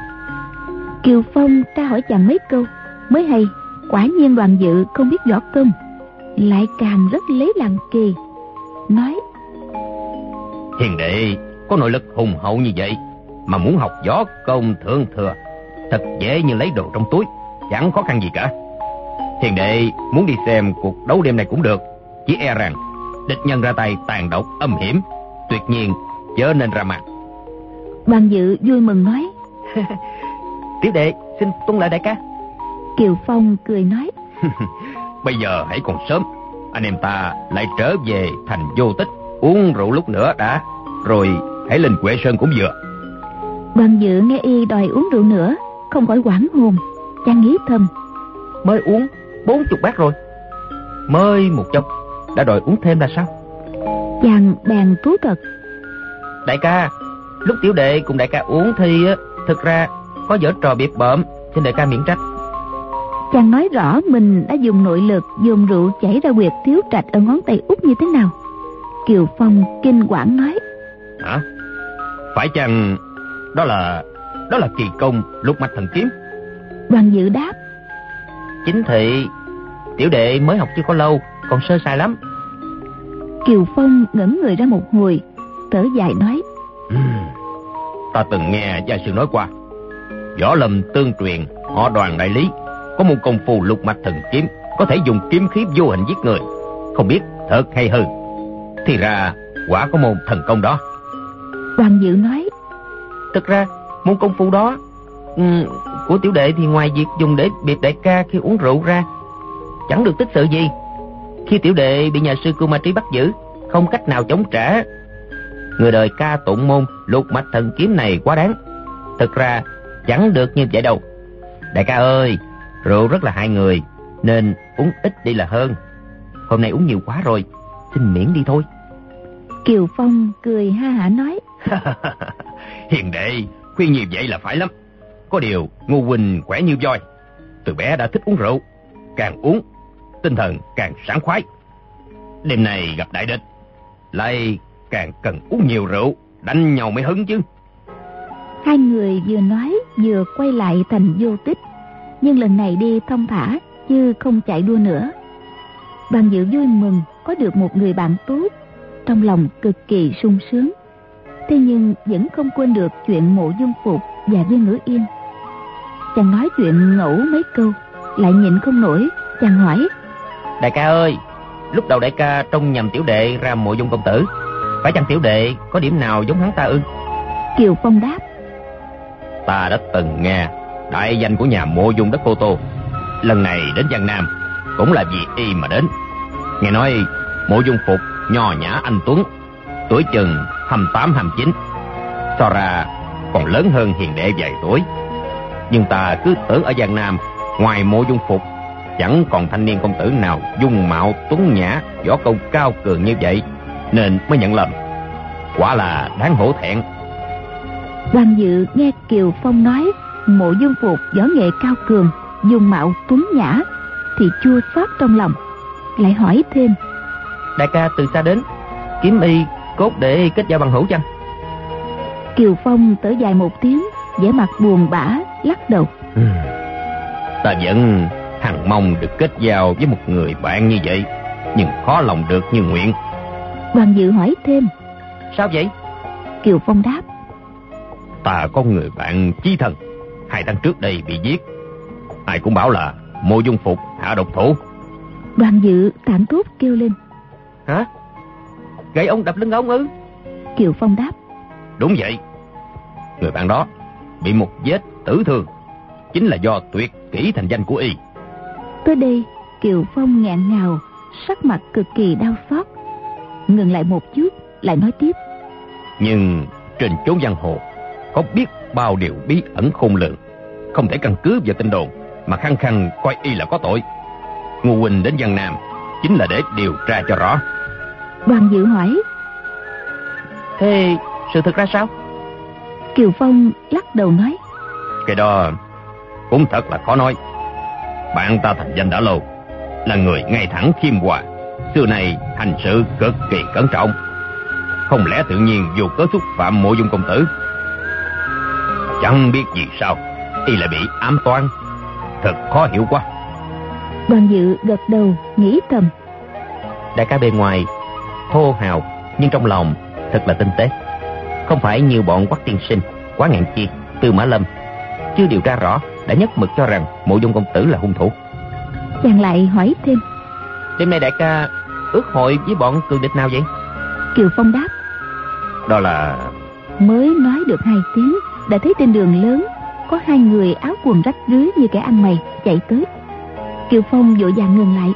Speaker 3: Kiều Phong tra hỏi chàng mấy câu, mới hay, quả nhiên đoàn dự không biết võ công, lại càng rất lấy làm kỳ. Nói,
Speaker 2: Hiền đệ có nội lực hùng hậu như vậy mà muốn học võ công thượng thừa thật dễ như lấy đồ trong túi, chẳng khó khăn gì cả. Hiền đệ muốn đi xem cuộc đấu đêm này cũng được, chỉ e rằng địch nhân ra tay tàn độc âm hiểm, tuyệt nhiên chớ nên ra mặt.
Speaker 3: đoàn dự vui mừng nói,
Speaker 4: Tiểu đệ xin tuân lại đại ca.
Speaker 3: Kiều Phong cười nói,
Speaker 2: Bây giờ hãy còn sớm, anh em ta lại trở về thành vô tích, uống rượu lúc nữa đã, rồi hãy lên Quệ Sơn cũng vừa.
Speaker 3: đoàn dự nghe y đòi uống rượu nữa, không khỏi quảng hồn, chàng nghĩ thầm,
Speaker 4: Mới uống bốn chục bát rồi. Mới một chốc đã đòi uống thêm là sao?
Speaker 3: chàng bèn thú thật,
Speaker 4: Đại ca, lúc tiểu đệ cùng đại ca uống thì thực ra có dở trò biệt bợm xin đại ca miễn trách.
Speaker 3: Chàng nói rõ mình đã dùng nội lực dùng rượu chảy ra quyệt thiếu trạch ở ngón tay út như thế nào. Kiều phong kinh quản nói.
Speaker 2: Hả? Phải chăng đó là đó là kỳ công lục mạch thần kiếm?
Speaker 3: Đoàn dự đáp.
Speaker 4: Chính thị tiểu đệ mới học chưa có lâu còn sơ sài lắm.
Speaker 3: Kiều phong ngẩng người ra một hồi thở dài nói.
Speaker 2: Ta từng nghe gia sư nói qua võ lâm tương truyền họ đoàn đại lý có một công phu lục mạch thần kiếm có thể dùng kiếm khí vô hình giết người. Không biết thật hay hư. Thì ra quả có môn thần công đó.
Speaker 3: Đoàn dự nói.
Speaker 4: Thực ra môn công phu đó um, của tiểu đệ thì ngoài việc dùng để biệt đại ca khi uống rượu ra chẳng được tích sự gì. Khi tiểu đệ bị nhà sư cưu ma trí bắt giữ không cách nào chống trả người đời ca tụng môn lục mạch thần kiếm này quá đáng. Thực ra chẳng được như vậy đâu. Đại ca ơi rượu rất là hại người nên uống ít đi là hơn. Hôm nay uống nhiều quá rồi xin miễn đi thôi.
Speaker 3: Kiều phong cười ha hả nói.
Speaker 2: Hiền đệ khuyên như vậy là phải lắm. Có điều ngô huynh khỏe như voi. Từ bé đã thích uống rượu càng uống tinh thần càng sảng khoái. Đêm nay gặp đại địch lại càng cần uống nhiều rượu đánh nhau mới hứng chứ.
Speaker 3: Hai người vừa nói vừa quay lại thành vô tích. Nhưng lần này đi thông thả chứ không chạy đua nữa. Bằng dự vui mừng có được một người bạn tốt. Trong lòng cực kỳ sung sướng. Thế nhưng vẫn không quên được chuyện mộ dung phục và viên ngữ yên. Chàng nói chuyện ngẫu mấy câu lại nhịn không nổi chàng hỏi.
Speaker 4: Đại ca ơi lúc đầu đại ca trông nhầm tiểu đệ ra mộ dung công tử phải chăng tiểu đệ có điểm nào giống hắn ta ư?
Speaker 3: Kiều phong đáp.
Speaker 2: Ta đã từng nghe đại danh của nhà mộ dung đất cô tô. Lần này đến giang nam cũng là vì y mà đến. Nghe nói mộ dung phục nho nhã anh tuấn tuổi chừng hầm tám hầm chín. So ra còn lớn hơn hiền đệ vài tuổi. Nhưng ta cứ tưởng ở giang nam ngoài mộ dung phục chẳng còn thanh niên công tử nào dung mạo tuấn nhã võ công cao cường như vậy nên mới nhận lầm. Quả là đáng hổ thẹn.
Speaker 3: Đoàn dự nghe kiều phong nói mộ dung phục võ nghệ cao cường dung mạo tuấn nhã thì chua xót trong lòng lại hỏi thêm.
Speaker 4: Đại ca từ xa đến kiếm y cốt để kết giao bằng hữu chăng?
Speaker 3: Kiều phong thở dài một tiếng vẻ mặt buồn bã lắc đầu.
Speaker 2: Ừ. ta vẫn hằng mong được kết giao với một người bạn như vậy nhưng khó lòng được như nguyện
Speaker 3: đoàn dự hỏi thêm.
Speaker 4: Sao vậy?
Speaker 3: Kiều phong đáp.
Speaker 2: Ta có người bạn chí thân. Hai tháng trước đây bị giết. Ai cũng bảo là mộ dung phục hạ độc thủ.
Speaker 3: Đoàn dự tạm tốt kêu lên.
Speaker 4: Hả? Gậy ông đập lưng ông ư?
Speaker 3: Kiều phong đáp.
Speaker 2: Đúng vậy. Người bạn đó bị một vết tử thương. Chính là do tuyệt kỹ thành danh của y.
Speaker 3: Tới đây kiều phong ngẹn ngào sắc mặt cực kỳ đau xót ngừng lại một chút lại nói tiếp.
Speaker 2: Nhưng trên chốn giang hồ có biết bao điều bí ẩn khôn lường. Không thể căn cứ vào tin đồn mà khăng khăng coi y là có tội. Ngô huynh đến giang nam chính là để điều tra cho rõ.
Speaker 3: Đoàn dự hỏi
Speaker 4: thế sự thật ra sao?
Speaker 3: Kiều phong lắc đầu nói
Speaker 2: cái đó cũng thật là khó nói. Bạn ta thành danh đã lâu là người ngay thẳng khiêm hòa xưa này hành sự cực kỳ cẩn trọng. Không lẽ tự nhiên dù có xúc phạm mộ dung công tử chẳng biết vì sao y lại bị ám toán? Thật khó hiểu quá.
Speaker 3: Đoàn dự gật đầu nghĩ thầm.
Speaker 4: Đại ca bề ngoài thô hào nhưng trong lòng thật là tinh tế. Không phải như bọn quắc tiên sinh quá ngạn chi tư mã lâm. Chưa điều tra rõ đã nhất mực cho rằng mộ dung công tử là hung thủ.
Speaker 3: Chàng lại hỏi thêm.
Speaker 4: Đêm nay đại ca ước hội với bọn cường địch nào vậy?
Speaker 3: Kiều phong đáp
Speaker 2: đó là
Speaker 3: mới nói được hai tiếng đã thấy trên đường lớn có hai người áo quần rách rưới như kẻ ăn mày chạy tới. Kiều phong vội vàng ngừng lại.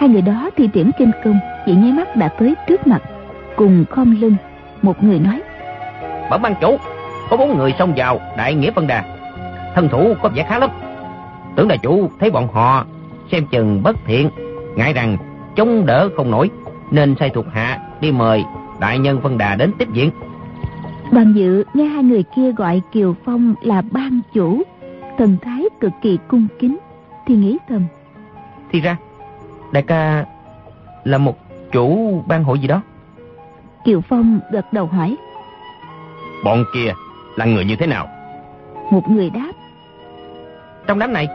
Speaker 3: Hai người đó thi triển kinh công chỉ nháy mắt đã tới trước mặt cùng khom lưng. Một người nói
Speaker 4: bẩm ban chủ có bốn người xông vào đại nghĩa phân đà. Thân thủ có vẻ khá lắm. Tưởng đại chủ thấy bọn họ xem chừng bất thiện ngại rằng chống đỡ không nổi nên sai thuộc hạ đi mời đại nhân phân đà đến tiếp viện
Speaker 3: Đoàn dự nghe hai người kia gọi Kiều Phong là ban chủ, thần thái cực kỳ cung kính, thì nghĩ thầm.
Speaker 4: Thì ra, đại ca là một chủ ban hội gì đó.
Speaker 3: Kiều Phong gật đầu hỏi.
Speaker 2: Bọn kia là người như thế nào?
Speaker 3: Một người đáp.
Speaker 4: Trong đám này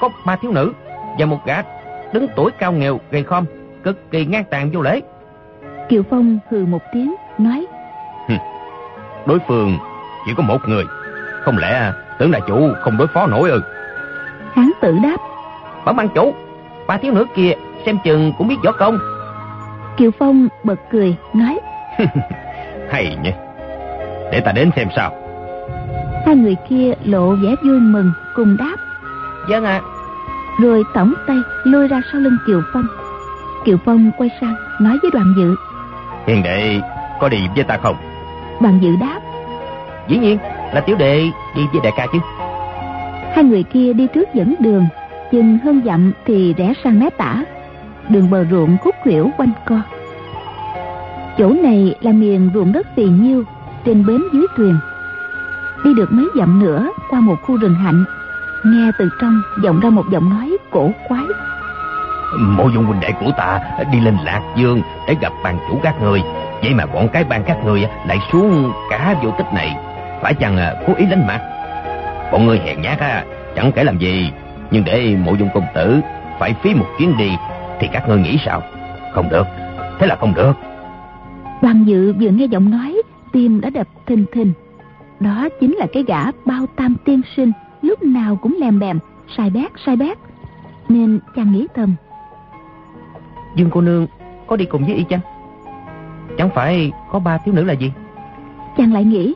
Speaker 4: có ba thiếu nữ và một gã đứng tuổi cao nghèo gầy khom, cực kỳ ngang tàn vô lễ.
Speaker 3: Kiều Phong hừ một tiếng, nói.
Speaker 2: Đối phương chỉ có một người, không lẽ tưởng là chủ không đối phó nổi ư?
Speaker 3: Hán tử đáp.
Speaker 4: Bẩm ban chủ, ba thiếu nữ kia xem chừng cũng biết võ công.
Speaker 3: Kiều Phong bật cười, nói.
Speaker 2: Hay nhỉ, để ta đến xem sao.
Speaker 3: Hai người kia lộ vẻ vui mừng cùng đáp.
Speaker 4: Vâng ạ.
Speaker 3: Rồi tổng tay lôi ra sau lưng Kiều Phong. Kiều Phong quay sang nói với đoàn dự.
Speaker 2: Hiền đệ có đi với ta không?
Speaker 3: Đoàn dự đáp.
Speaker 4: Dĩ nhiên là tiểu đệ đi với đại ca chứ.
Speaker 3: Hai người kia đi trước dẫn đường, chừng hơn dặm thì rẽ sang mé tả. Đường bờ ruộng khúc khuỷu quanh co. Chỗ này là miền ruộng đất phì nhiêu, trên bến dưới thuyền. Đi được mấy dặm nữa qua một khu rừng hạnh, nghe từ trong vọng ra một giọng nói cổ quái.
Speaker 2: Mộ dung huynh đệ của ta đi lên Lạc Dương để gặp bàn chủ các người. Vậy mà bọn cái bang các người lại xuống cả vô tích này. Phải chăng à, cố ý lánh mặt? Bọn người hèn nhát á, chẳng kể làm gì. Nhưng để mộ dung công tử phải phí một chuyến đi thì các ngươi nghĩ sao? Không được, thế là không được.
Speaker 3: Đoàn dự vừa nghe giọng nói, tim đã đập thình thình. Đó chính là cái gã bao tam tiên sinh, lúc nào cũng lèm bèm, sai bét sai bét. Nên chàng nghĩ thầm.
Speaker 4: Dương cô nương có đi cùng với y chăng? Chẳng phải có ba thiếu nữ là gì?
Speaker 3: Chàng lại nghĩ.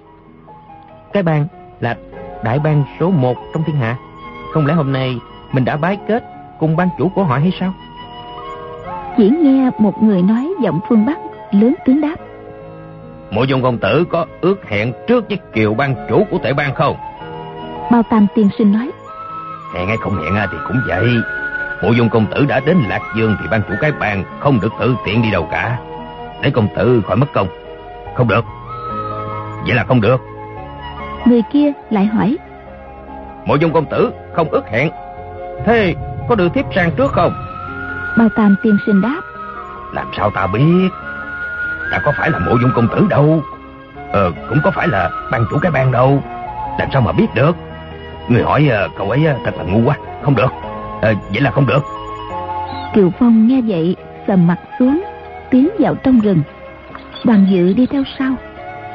Speaker 4: Cái bang là đại bang số một trong thiên hạ. Không lẽ hôm nay mình đã bái kết cùng ban chủ của họ hay sao?
Speaker 3: Chỉ nghe một người nói giọng phương Bắc lớn tiếng đáp.
Speaker 2: Mộ dung công tử có ước hẹn trước với kiều ban chủ của tể bang không?
Speaker 3: Bao tam tiên sinh nói.
Speaker 2: Hẹn hay không hẹn thì cũng vậy. Mộ dung công tử đã đến Lạc Dương thì ban chủ cái bang không được tự tiện đi đâu cả. Để công tử khỏi mất công. Không được. Vậy là không được.
Speaker 3: Người kia lại hỏi.
Speaker 2: Mộ dung công tử không ước hẹn. Thế có đưa thiếp sang trước không?
Speaker 3: Bao tam tiên sinh đáp.
Speaker 2: Làm sao ta biết? Ta có phải là mộ dung công tử đâu. Ờ, cũng có phải là ban chủ cái bang đâu. Làm sao mà biết được? Người hỏi uh, cậu ấy uh, thật là ngu quá. Không được. À, vậy là không được.
Speaker 3: Kiều Phong nghe vậy, sầm mặt xuống, tiến vào trong rừng. Đoàn dự đi theo sau.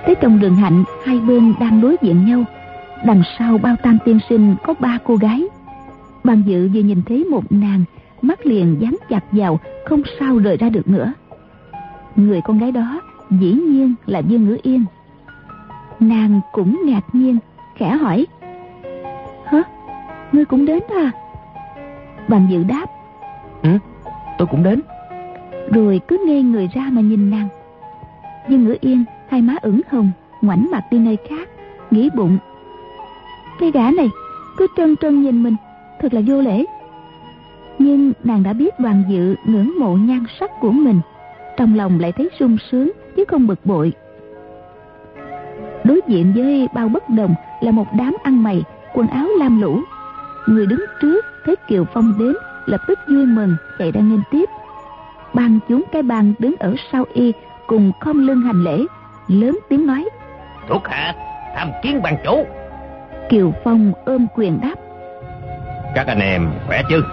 Speaker 3: Tới trong rừng hạnh, hai bên đang đối diện nhau. Đằng sau bao tam tiên sinh có ba cô gái. Đoàn dự vừa nhìn thấy một nàng, mắt liền dán chặt vào, không sao rời ra được nữa. Người con gái đó dĩ nhiên là Dương Ngữ Yên. Nàng cũng ngạc nhiên, khẽ hỏi. Hả? Ngươi cũng đến à? Đoàn dự đáp.
Speaker 4: Ừ, tôi cũng đến.
Speaker 3: Rồi cứ ngây người ra mà nhìn nàng. Dương Ngữ Yên, hai má ửng hồng, ngoảnh mặt đi nơi khác, nghĩ bụng. Cái gã này cứ trân trân nhìn mình, thật là vô lễ. Nhưng nàng đã biết đoàn dự ngưỡng mộ nhan sắc của mình, trong lòng lại thấy sung sướng chứ không bực bội. Đối diện với bao bất đồng là một đám ăn mày, quần áo lam lũ. Người đứng trước thấy Kiều Phong đến, lập tức vui mừng chạy ra nghênh tiếp. Ban chúng cái bàn đứng ở sau y cùng không lưng hành lễ, lớn tiếng nói:
Speaker 2: "Thuộc hạ tham kiến ban chủ."
Speaker 3: Kiều Phong ôm quyền đáp:
Speaker 2: "Các anh em khỏe chứ?"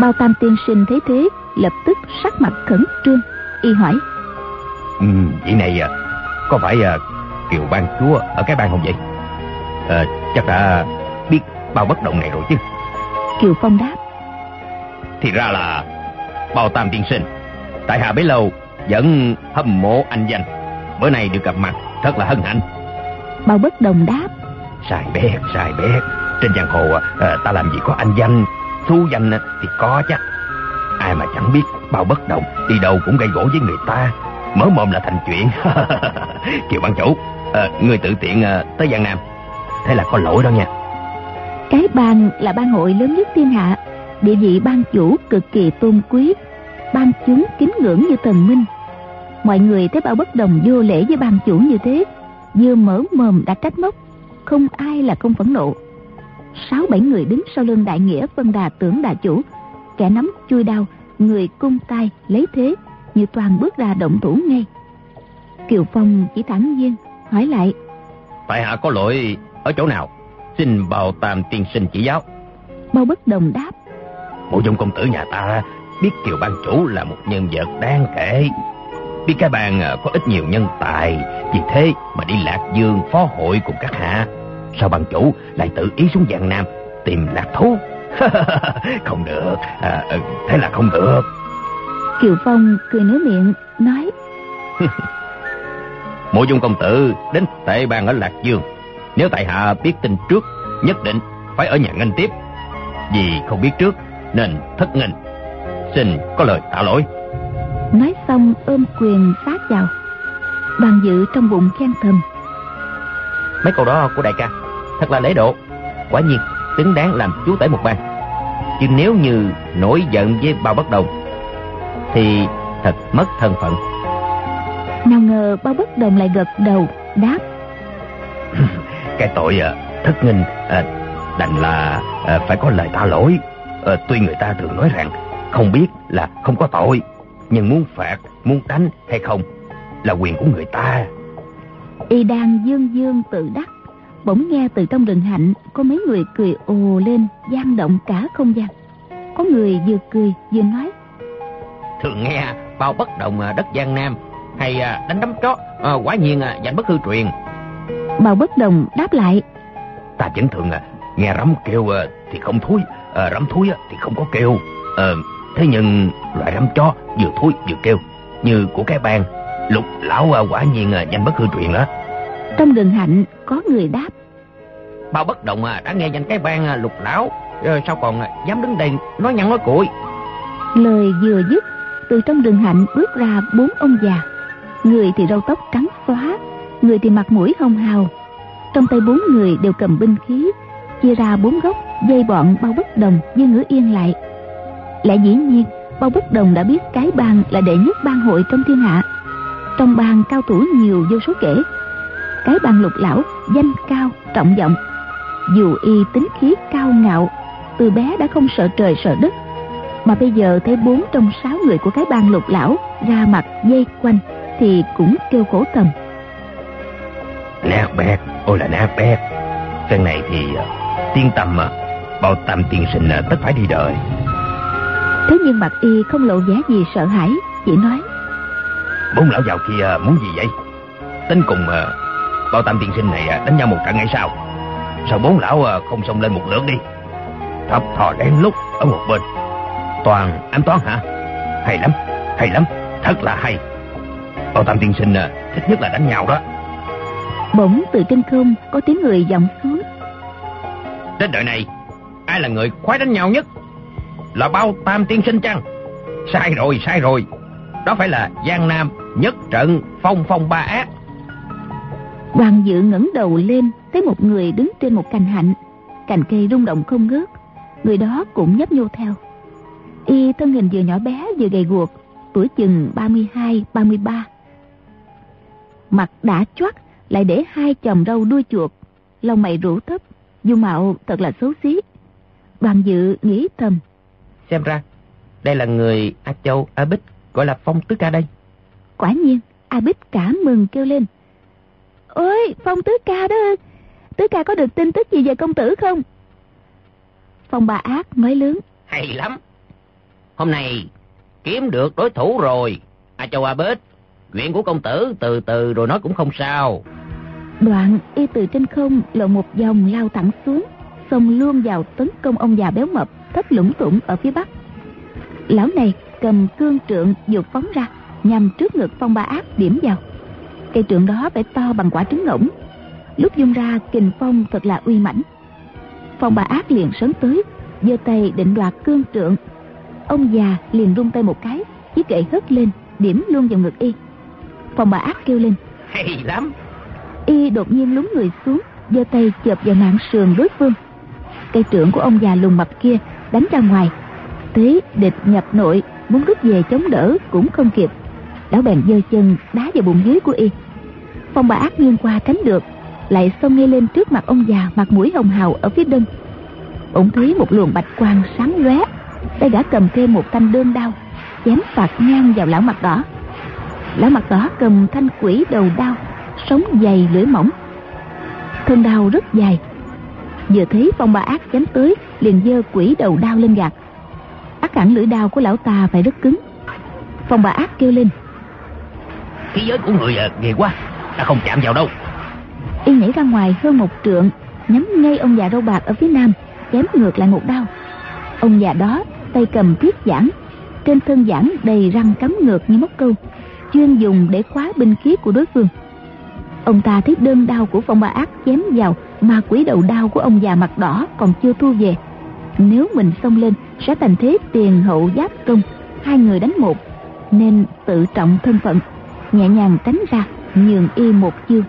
Speaker 3: Bao Tam tiên sinh thấy thế, lập tức sắc mặt khẩn trương, y hỏi:
Speaker 2: "Ừ, vị này à, có phải à, Kiều ban chúa ở cái bang không vậy?" À, chắc đã biết bao bất động này rồi chứ
Speaker 3: Kiều Phong đáp.
Speaker 2: Thì ra là Bao Tam tiên sinh Tại hạ bấy lâu vẫn hâm mộ anh danh. Bữa nay được gặp mặt Thật là hân hạnh.
Speaker 3: Bao bất đồng đáp.
Speaker 2: Sai bét, sai bét Trên giang hồ à, ta làm gì có anh danh Thu danh thì có chắc Ai mà chẳng biết bao bất đồng Đi đâu cũng gây gỗ với người ta. Mở mồm là thành chuyện. Kiều ban chủ à, Người tự tiện à, tới Giang Nam. Thế là có lỗi đó nha
Speaker 3: cái bang là bang hội lớn nhất thiên hạ. Địa vị ban chủ cực kỳ tôn quý Ban chúng kính ngưỡng như thần minh. Mọi người thấy bao bất đồng vô lễ với ban chủ như thế, vừa mở mồm đã trách móc, không ai là không phẫn nộ. Sáu bảy người đứng sau lưng đại nghĩa phân đà tưởng đà chủ, kẻ nắm chui đao, người cung tay lấy thế, như toàn bước ra động thủ ngay. Kiều phong chỉ thẳng nhiên hỏi lại,
Speaker 2: tại hạ có lỗi ở chỗ nào? Xin bào tam tiên sinh chỉ giáo.
Speaker 3: Bao bất đồng đáp.
Speaker 2: Mộ dung công tử nhà ta biết kiều ban chủ là một nhân vật đáng kể. Biết cái bàn có ít nhiều nhân tài. Vì thế mà đi lạc dương phó hội cùng các hạ. Sao ban chủ lại tự ý xuống giang nam tìm lạc thú? Không được. À, ừ, thế là không được.
Speaker 3: Kiều phong cười nới miệng nói.
Speaker 2: Mộ dung công tử đến tệ bàn ở lạc dương nếu tại hạ biết tin trước nhất định phải ở nhà nghênh tiếp. Vì không biết trước nên thất nghênh. Xin có lời tạ lỗi.
Speaker 3: Nói xong ôm quyền sát vào. Đoàn dự trong bụng khen thầm.
Speaker 4: Mấy câu đó của đại ca thật là lễ độ. Quả nhiên xứng đáng làm chú tể một ban chứ nếu như nổi giận với bao bất đồng thì thật mất thân phận.
Speaker 3: Nào ngờ bao bất đồng lại gật đầu đáp
Speaker 2: cái tội à, thất nghinh à, đành là à, phải có lời tạ lỗi. Tuy người ta thường nói rằng không biết là không có tội nhưng muốn phạt muốn đánh hay không là quyền của người ta.
Speaker 3: Y đang dương dương tự đắc bỗng nghe từ trong rừng hạnh có mấy người cười ồ lên gian động cả không gian. Có người vừa cười vừa nói
Speaker 4: thường nghe bao bất đồng đất giang nam hay đánh đấm chó quả nhiên dành bất hư truyền
Speaker 3: bao bất đồng đáp lại.
Speaker 2: Ta vẫn thường nghe rắm kêu thì không thúi à, rắm thúi thì không có kêu. À, thế nhưng loại rắm chó vừa thúi vừa kêu như của cái bang lục lão quả nhiên danh bất hư truyền đó.
Speaker 3: Trong rừng hạnh có người đáp.
Speaker 4: Bao bất động đã nghe danh cái bang lục lão rồi sao còn dám đứng đây nói nhăn nói cuội
Speaker 3: lời vừa dứt từ trong rừng hạnh bước ra bốn ông già. Người thì râu tóc trắng xóa người thì mặt mũi hồng hào. Trong tay bốn người đều cầm binh khí, chia ra bốn góc, dây bọn bao bất đồng với ngữ yên lại. Lẽ dĩ nhiên, bao bất đồng đã biết cái bang là đệ nhất bang hội trong thiên hạ. Trong bang cao thủ nhiều vô số kể. Cái bang lục lão, danh cao, trọng vọng dù y tính khí cao ngạo, từ bé đã không sợ trời sợ đất. Mà bây giờ thấy bốn trong sáu người của cái bang lục lão ra mặt dây quanh thì cũng kêu khổ thầm
Speaker 2: nát bét ôi là nát bét lần này thì uh, tiên tâm uh, bao tâm tiên sinh uh, tất phải đi đời.
Speaker 3: Thế nhưng mặt y không lộ vẻ gì sợ hãi chỉ nói.
Speaker 2: Bốn lão giàu kia muốn gì vậy? Tính cùng bao tam tiên sinh này đánh nhau một trận ngay sao? Sao bốn lão không xông lên một lượt đi? Thập thò lén lúc ở một bên. Toàn ám toán hả? Hay lắm hay lắm. Thật là hay. Bao tam tiên sinh thích nhất là đánh nhau đó
Speaker 3: bỗng từ trên không có tiếng người vọng xuống.
Speaker 2: Trên đời này ai là người khoái đánh nhau nhất? Là bao tam tiên sinh chăng? Sai rồi sai rồi. Đó phải là giang nam nhất trận phong phong ba ác.
Speaker 3: Hoàng dự ngẩng đầu lên thấy một người đứng trên một cành hạnh. Cành cây rung động không ngớt người đó cũng nhấp nhô theo. Y thân hình vừa nhỏ bé vừa gầy guộc tuổi chừng ba mươi hai ba mươi ba. Mặt đã choắt lại để hai chòm râu đuôi chuột. Lông mày rũ thấp dung mạo thật là xấu xí. Đoàn dự nghĩ thầm.
Speaker 4: Xem ra đây là người a châu a bích gọi là phong tứ ca đây.
Speaker 3: Quả nhiên a bích cả mừng kêu lên. Ôi phong tứ ca đó tứ ca có được tin tức gì về công tử không? Phong bà ác nói lớn.
Speaker 4: Hay lắm. Hôm nay kiếm được đối thủ rồi. A châu a bích chuyện của công tử từ từ rồi nói cũng không sao
Speaker 3: đoạn y từ trên không lộn một vòng lao thẳng xuống, xông luôn vào tấn công ông già béo mập thất lũng tủng ở phía bắc. Lão này cầm cương trượng vụt phóng ra, nhằm trước ngực phong ba ác điểm vào. Cây trượng đó phải to bằng quả trứng ngỗng. Lúc dung ra, kình phong thật là uy mãnh. Phong ba ác liền sớm tới, giơ tay định đoạt cương trượng. Ông già liền rung tay một cái chiếc gậy hất lên, điểm luôn vào ngực y. Phong bà ác kêu lên.
Speaker 4: Hay lắm
Speaker 3: y đột nhiên lúng người xuống, giơ tay chộp vào mạng sườn đối phương. Cây trưởng của ông già lùn mập kia đánh ra ngoài. Thế địch nhập nội, muốn rút về chống đỡ cũng không kịp. Lão bèn giơ chân đá vào bụng dưới của y. Phong bà ác nghiêng qua tránh được, lại xông ngay lên trước mặt ông già mặt mũi hồng hào ở phía đông. Ông thấy một luồng bạch quang sáng lóe, tay gã cầm thêm một thanh đơn đao, chém phạt ngang vào lão mặt đỏ. Lão mặt đỏ cầm thanh quỷ đầu đao sống dày lưỡi mỏng. Thân đao rất dài. Vừa thấy phong ba ác chém tới liền giơ quỷ đầu đao lên gạt. Ác hẳn lưỡi đao của lão ta phải rất cứng. Phong ba ác kêu lên.
Speaker 2: Khí giới của người à, ghê quá. Ta không chạm vào đâu.
Speaker 3: Y nhảy ra ngoài hơn một trượng nhắm ngay ông già râu bạc ở phía nam chém ngược lại một đao. Ông già đó tay cầm thiết giảng trên thân giảng đầy răng cắm ngược như móc câu chuyên dùng để khóa binh khí của đối phương ông ta thấy đơn đau của phong ba ác chém vào mà quỷ đầu đau của ông già mặt đỏ còn chưa thu về. Nếu mình xông lên, sẽ thành thế tiền hậu giáp công. Hai người đánh một, nên tự trọng thân phận, nhẹ nhàng tránh ra, nhường y một chiêu.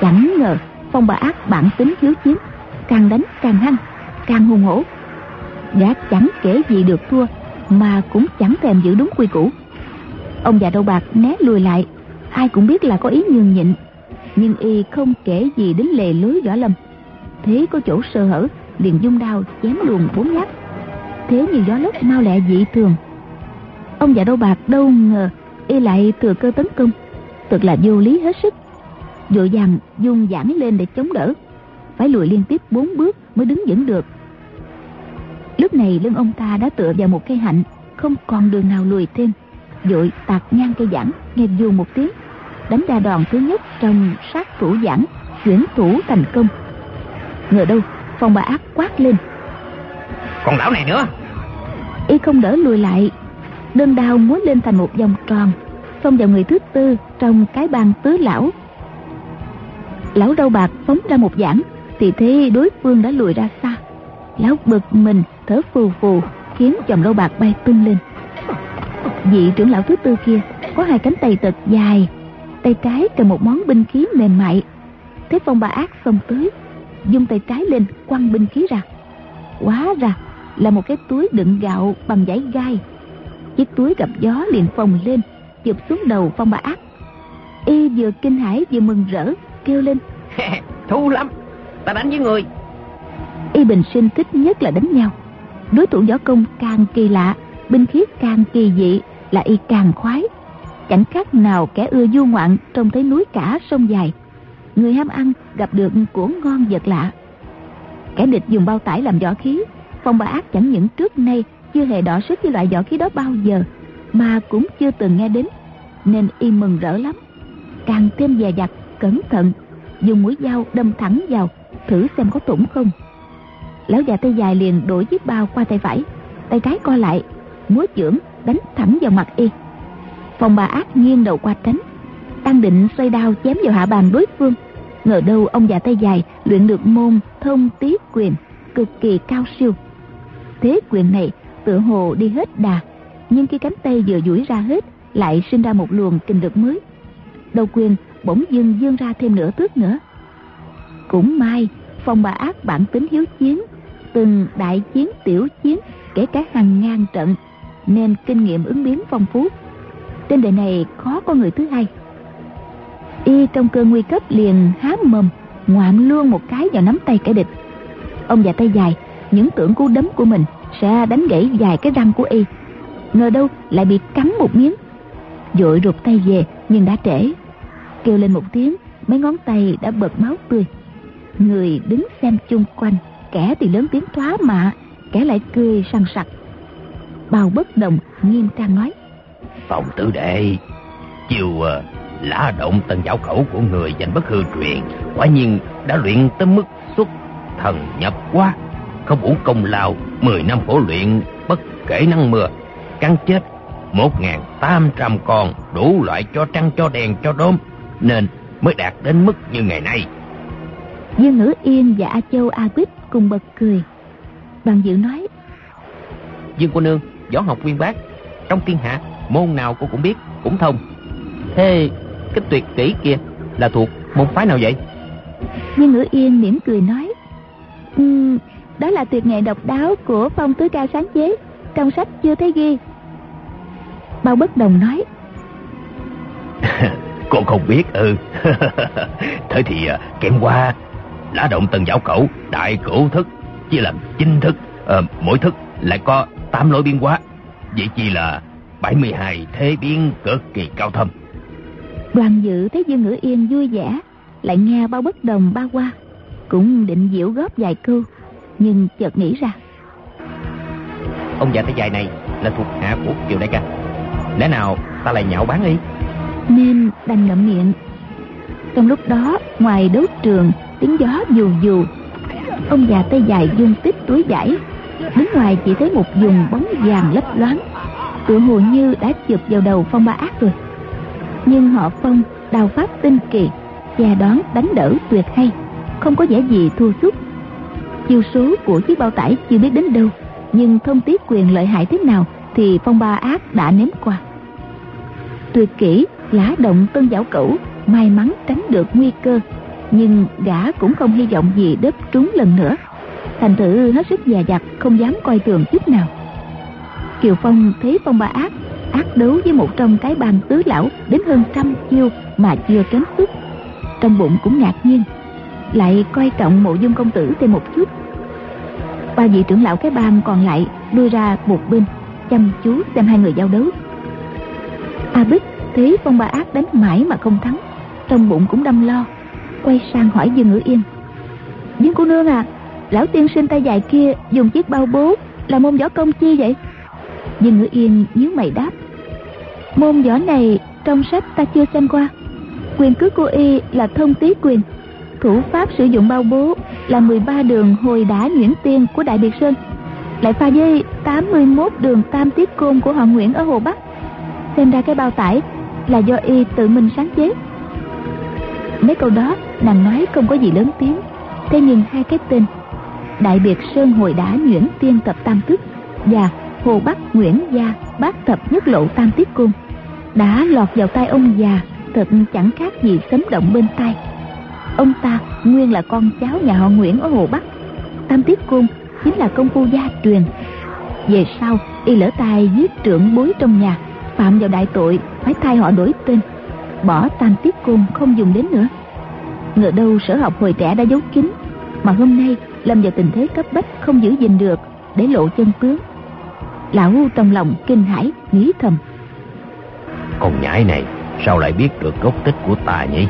Speaker 3: Chẳng ngờ, phong bà ác bản tính hiếu chiến càng đánh càng hăng, càng hùng hổ. Gã chẳng kể gì được thua, mà cũng chẳng thèm giữ đúng quy củ. Ông già đầu bạc né lùi lại ai cũng biết là có ý nhường nhịn, nhưng y không kể gì đến lề lối võ lâm. Thế có chỗ sơ hở, liền dung đao chém luồn bốn nhát. Thế như gió lốc mau lẹ dị thường. Ông già đâu bạc đâu ngờ y lại thừa cơ tấn công. Thật là vô lý hết sức. Vội vàng dung giãn lên để chống đỡ. Phải lùi liên tiếp bốn bước mới đứng vững được. Lúc này lưng ông ta đã tựa vào một cây hạnh, không còn đường nào lùi thêm vội tạt ngang cây giảng nghe dù một tiếng. Đánh ra đòn thứ nhất trong sát thủ giảng chuyển thủ thành công. Ngờ đâu phong bà ác quát lên.
Speaker 2: Còn lão này nữa.
Speaker 3: Y không đỡ lùi lại. Đơn đao múa lên thành một vòng tròn xông vào người thứ tư trong cái bàn tứ lão. Lão râu bạc phóng ra một giảng thì thấy đối phương đã lùi ra xa. Lão bực mình thở phù phù khiến chòm râu bạc bay tung lên vị trưởng lão thứ tư kia có hai cánh tay thật dài tay trái cầm một món binh khí mềm mại. Thế phong bà ác xông tới dung tay trái lên quăng binh khí ra. Quá ra là một cái túi đựng gạo bằng giấy gai. Chiếc túi gặp gió liền phồng lên chụp xuống đầu phong bà ác. Y vừa kinh hãi vừa mừng rỡ kêu lên.
Speaker 2: Thú lắm ta đánh với người.
Speaker 3: Y bình sinh thích nhất là đánh nhau. Đối thủ võ công càng kỳ lạ binh khí càng kỳ dị là y càng khoái. Chẳng khác nào kẻ ưa du ngoạn trông thấy núi cả sông dài. Người ham ăn gặp được của ngon vật lạ. Kẻ địch dùng bao tải làm võ khí, phong ba ác chẳng những trước nay chưa hề đỏ sức với loại võ khí đó bao giờ, mà cũng chưa từng nghe đến, nên y mừng rỡ lắm. Càng thêm dè dặt, cẩn thận, dùng mũi dao đâm thẳng vào, thử xem có tủng không. Lão già tay dài liền đổi chiếc bao qua tay phải, tay trái co lại múa chưởng, đánh thẳng vào mặt y. Phòng bà ác nghiêng đầu qua tránh. Đang định xoay đao chém vào hạ bàn đối phương. Ngờ đâu ông già tay dài luyện được môn thông tí quyền, cực kỳ cao siêu. Thế quyền này tựa hồ đi hết đà, nhưng khi cánh tay vừa duỗi ra hết, lại sinh ra một luồng kinh lực mới. Đầu quyền bỗng dưng dương ra thêm nửa thước nữa. Cũng may phong bà ác bản tính hiếu chiến, từng đại chiến tiểu chiến, kể cả hàng ngàn trận nên kinh nghiệm ứng biến phong phú. Trên đời này khó có người thứ hai. Y trong cơn nguy cấp liền há mồm, ngoạm luôn một cái vào nắm tay kẻ địch. Ông già tay dài, những tưởng cú đấm của mình sẽ đánh gãy vài cái răng của y. Ngờ đâu lại bị cắn một miếng. Vội rụt tay về, nhưng đã trễ. Kêu lên một tiếng, mấy ngón tay đã bật máu tươi. Người đứng xem chung quanh, kẻ thì lớn tiếng thoá mạ, kẻ lại cười săn sặc bao bất đồng nghiêm trang nói.
Speaker 2: Phòng tử đệ chiều uh, lá động tần giáo khẩu của người danh bất hư truyền quả nhiên đã luyện tới mức xuất thần nhập quá không uổng công lao mười năm khổ luyện bất kể nắng mưa cắn chết một ngàn tám trăm con đủ loại cho trăng cho đèn cho đốm nên mới đạt đến mức như ngày nay.
Speaker 3: Dương Ngữ Yên và A Châu A Bích cùng bật cười. Bằng dự nói
Speaker 4: Dương cô nương võ học viên bác. Trong thiên hạ môn nào cô cũng biết cũng thông. Thế cái tuyệt kỹ kia là thuộc môn phái nào vậy?
Speaker 3: Dương Ngữ Yên mỉm cười nói um, đó là tuyệt nghệ độc đáo của phong tứ ca sáng chế trong sách chưa thấy ghi. Bao bất đồng nói
Speaker 2: Con không biết ừ. Thế thì à, kèm qua Lá động tân giáo cẩu Đại cửu thức Chia làm chín thức à, Mỗi thức lại có 8 lối biến hóa. Vậy chỉ là 72 thế biến cực kỳ cao thâm.
Speaker 3: Đoàn dự thấy Dương Ngữ Yên vui vẻ Lại nghe bao bất đồng ba qua Cũng định diễu góp vài câu Nhưng chợt nghĩ ra.
Speaker 4: Ông già tay dài này là thuộc hạ của Kiều Đại ca. Lẽ nào ta lại nhạo bán y?
Speaker 3: Nên đành ngậm miệng. Trong lúc đó ngoài đấu trường Tiếng gió dù dù Ông già tay dài dung tích túi giải Đứng ngoài chỉ thấy một vùng bóng vàng lấp loáng. Tựa hồ như đã chụp vào đầu phong ba ác rồi. Nhưng họ phong, đào pháp tinh kỳ và đoán đánh đỡ tuyệt hay, Không có vẻ gì thua sút Chiêu số của chiếc bao tải chưa biết đến đâu, Nhưng thông tiết quyền lợi hại thế nào Thì phong ba ác đã ném qua. Tuyệt kỹ lá động tân giảo cẩu, May mắn tránh được nguy cơ, Nhưng gã cũng không hy vọng gì đớp trúng lần nữa thành thử hết sức già dặt, không dám coi thường chút nào. Kiều phong thấy phong ba ác ác đấu với một trong cái ban tứ lão đến hơn trăm chiêu mà chưa kém sức trong bụng cũng ngạc nhiên, lại coi trọng mộ dung công tử thêm một chút. Ba vị trưởng lão cái bang còn lại lui ra một bên, chăm chú xem hai người giao đấu. A bích thấy phong ba ác đánh mãi mà không thắng, trong bụng cũng đâm lo, quay sang hỏi dương ngữ yên. Dương cô nương à lão tiên sinh tay dài kia dùng chiếc bao bố là môn võ công chi vậy? Nhưng ngữ yên nhíu mày đáp, môn võ này trong sách ta chưa xem qua. Quyền cước của y là thông tí quyền, thủ pháp sử dụng bao bố là 13 đường hồi đá nhuyễn tiên của đại biệt sơn. Lại pha với 81 đường tam tiết côn của họ nguyễn ở hồ bắc. Xem ra cái bao tải là do y tự mình sáng chế. Mấy câu đó nàng nói không có gì lớn tiếng, thế nhưng hai cái tên đại biệt sơn hồi đá nhuyễn tiên tập tam tức và hồ bắc nguyễn gia bát tập nhất lộ tam tiết cung đã lọt vào tay ông già, thật chẳng khác gì sấm động bên tai. Ông ta nguyên là con cháu nhà họ nguyễn ở hồ bắc. Tam tiết cung chính là công phu gia truyền. Về sau, y lỡ tay giết trưởng bối trong nhà, phạm vào đại tội, phải thay họ đổi tên. Bỏ tam tiết cung không dùng đến nữa. Ngờ đâu sở học hồi trẻ đã giấu kín, mà hôm nay lâm vào tình thế cấp bách không giữ gìn được để lộ chân tướng. Lão trong lòng kinh hãi nghĩ thầm.
Speaker 2: Con nhãi này sao lại biết được gốc tích của ta nhỉ?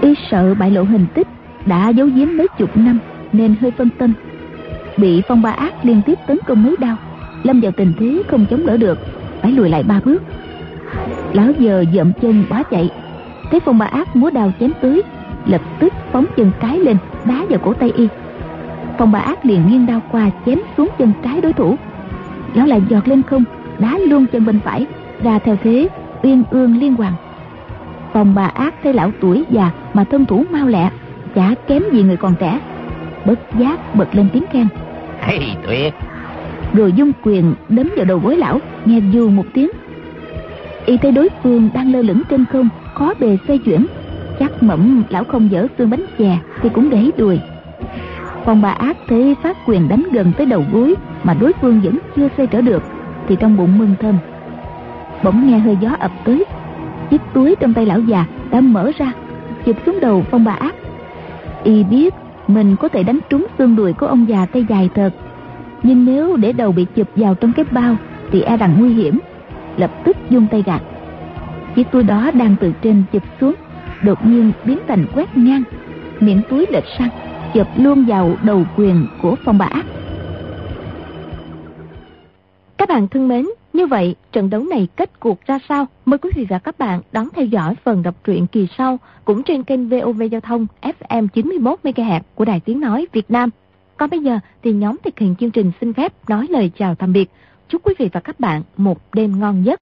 Speaker 3: Y sợ bại lộ hình tích đã giấu giếm mấy chục năm nên hơi phân tâm. Bị phong ba ác liên tiếp tấn công mấy đau lâm vào tình thế không chống đỡ được phải lùi lại ba bước. Lão giờ dậm chân bỏ chạy thấy phong ba ác múa đao chém tới lập tức phóng chân cái lên đá vào cổ tay y phong ba ác liền nghiêng đao qua chém xuống chân trái đối thủ. Lão lại giọt lên không đá luôn chân bên phải ra theo thế uyên ương liên hoàn. Phong ba ác thấy lão tuổi già mà thân thủ mau lẹ chả kém gì người còn trẻ. Bất giác bật lên tiếng khen.
Speaker 2: Hay tuyệt.
Speaker 3: Rồi dung quyền đấm vào đầu gối lão nghe dù một tiếng. Y thấy đối phương đang lơ lửng trên không khó bề xoay chuyển. Chắc mẩm lão không dở xương bánh chè thì cũng để đùi còn bà ác thấy phát quyền đánh gần tới đầu gối mà đối phương vẫn chưa xoay trở được, thì trong bụng mừng thầm. Bỗng nghe hơi gió ập tới, chiếc túi trong tay lão già đã mở ra, chụp xuống đầu phong bà ác. Y biết mình có thể đánh trúng xương đùi của ông già tay dài thật, nhưng nếu để đầu bị chụp vào trong cái bao thì e rằng nguy hiểm, lập tức dung tay gạt. Chiếc túi đó đang từ trên chụp xuống, đột nhiên biến thành quét ngang, miệng túi lệch sang chụp luôn vào đầu quyền của phong bã
Speaker 1: các bạn thân mến, như vậy, trận đấu này kết cuộc ra sao mời quý vị và các bạn đón theo dõi phần đọc truyện kỳ sau cũng trên kênh VOV giao thông FM 91 MHz của Đài Tiếng nói Việt Nam. Còn bây giờ thì nhóm thực hiện chương trình xin phép nói lời chào tạm biệt. Chúc quý vị và các bạn một đêm ngon giấc.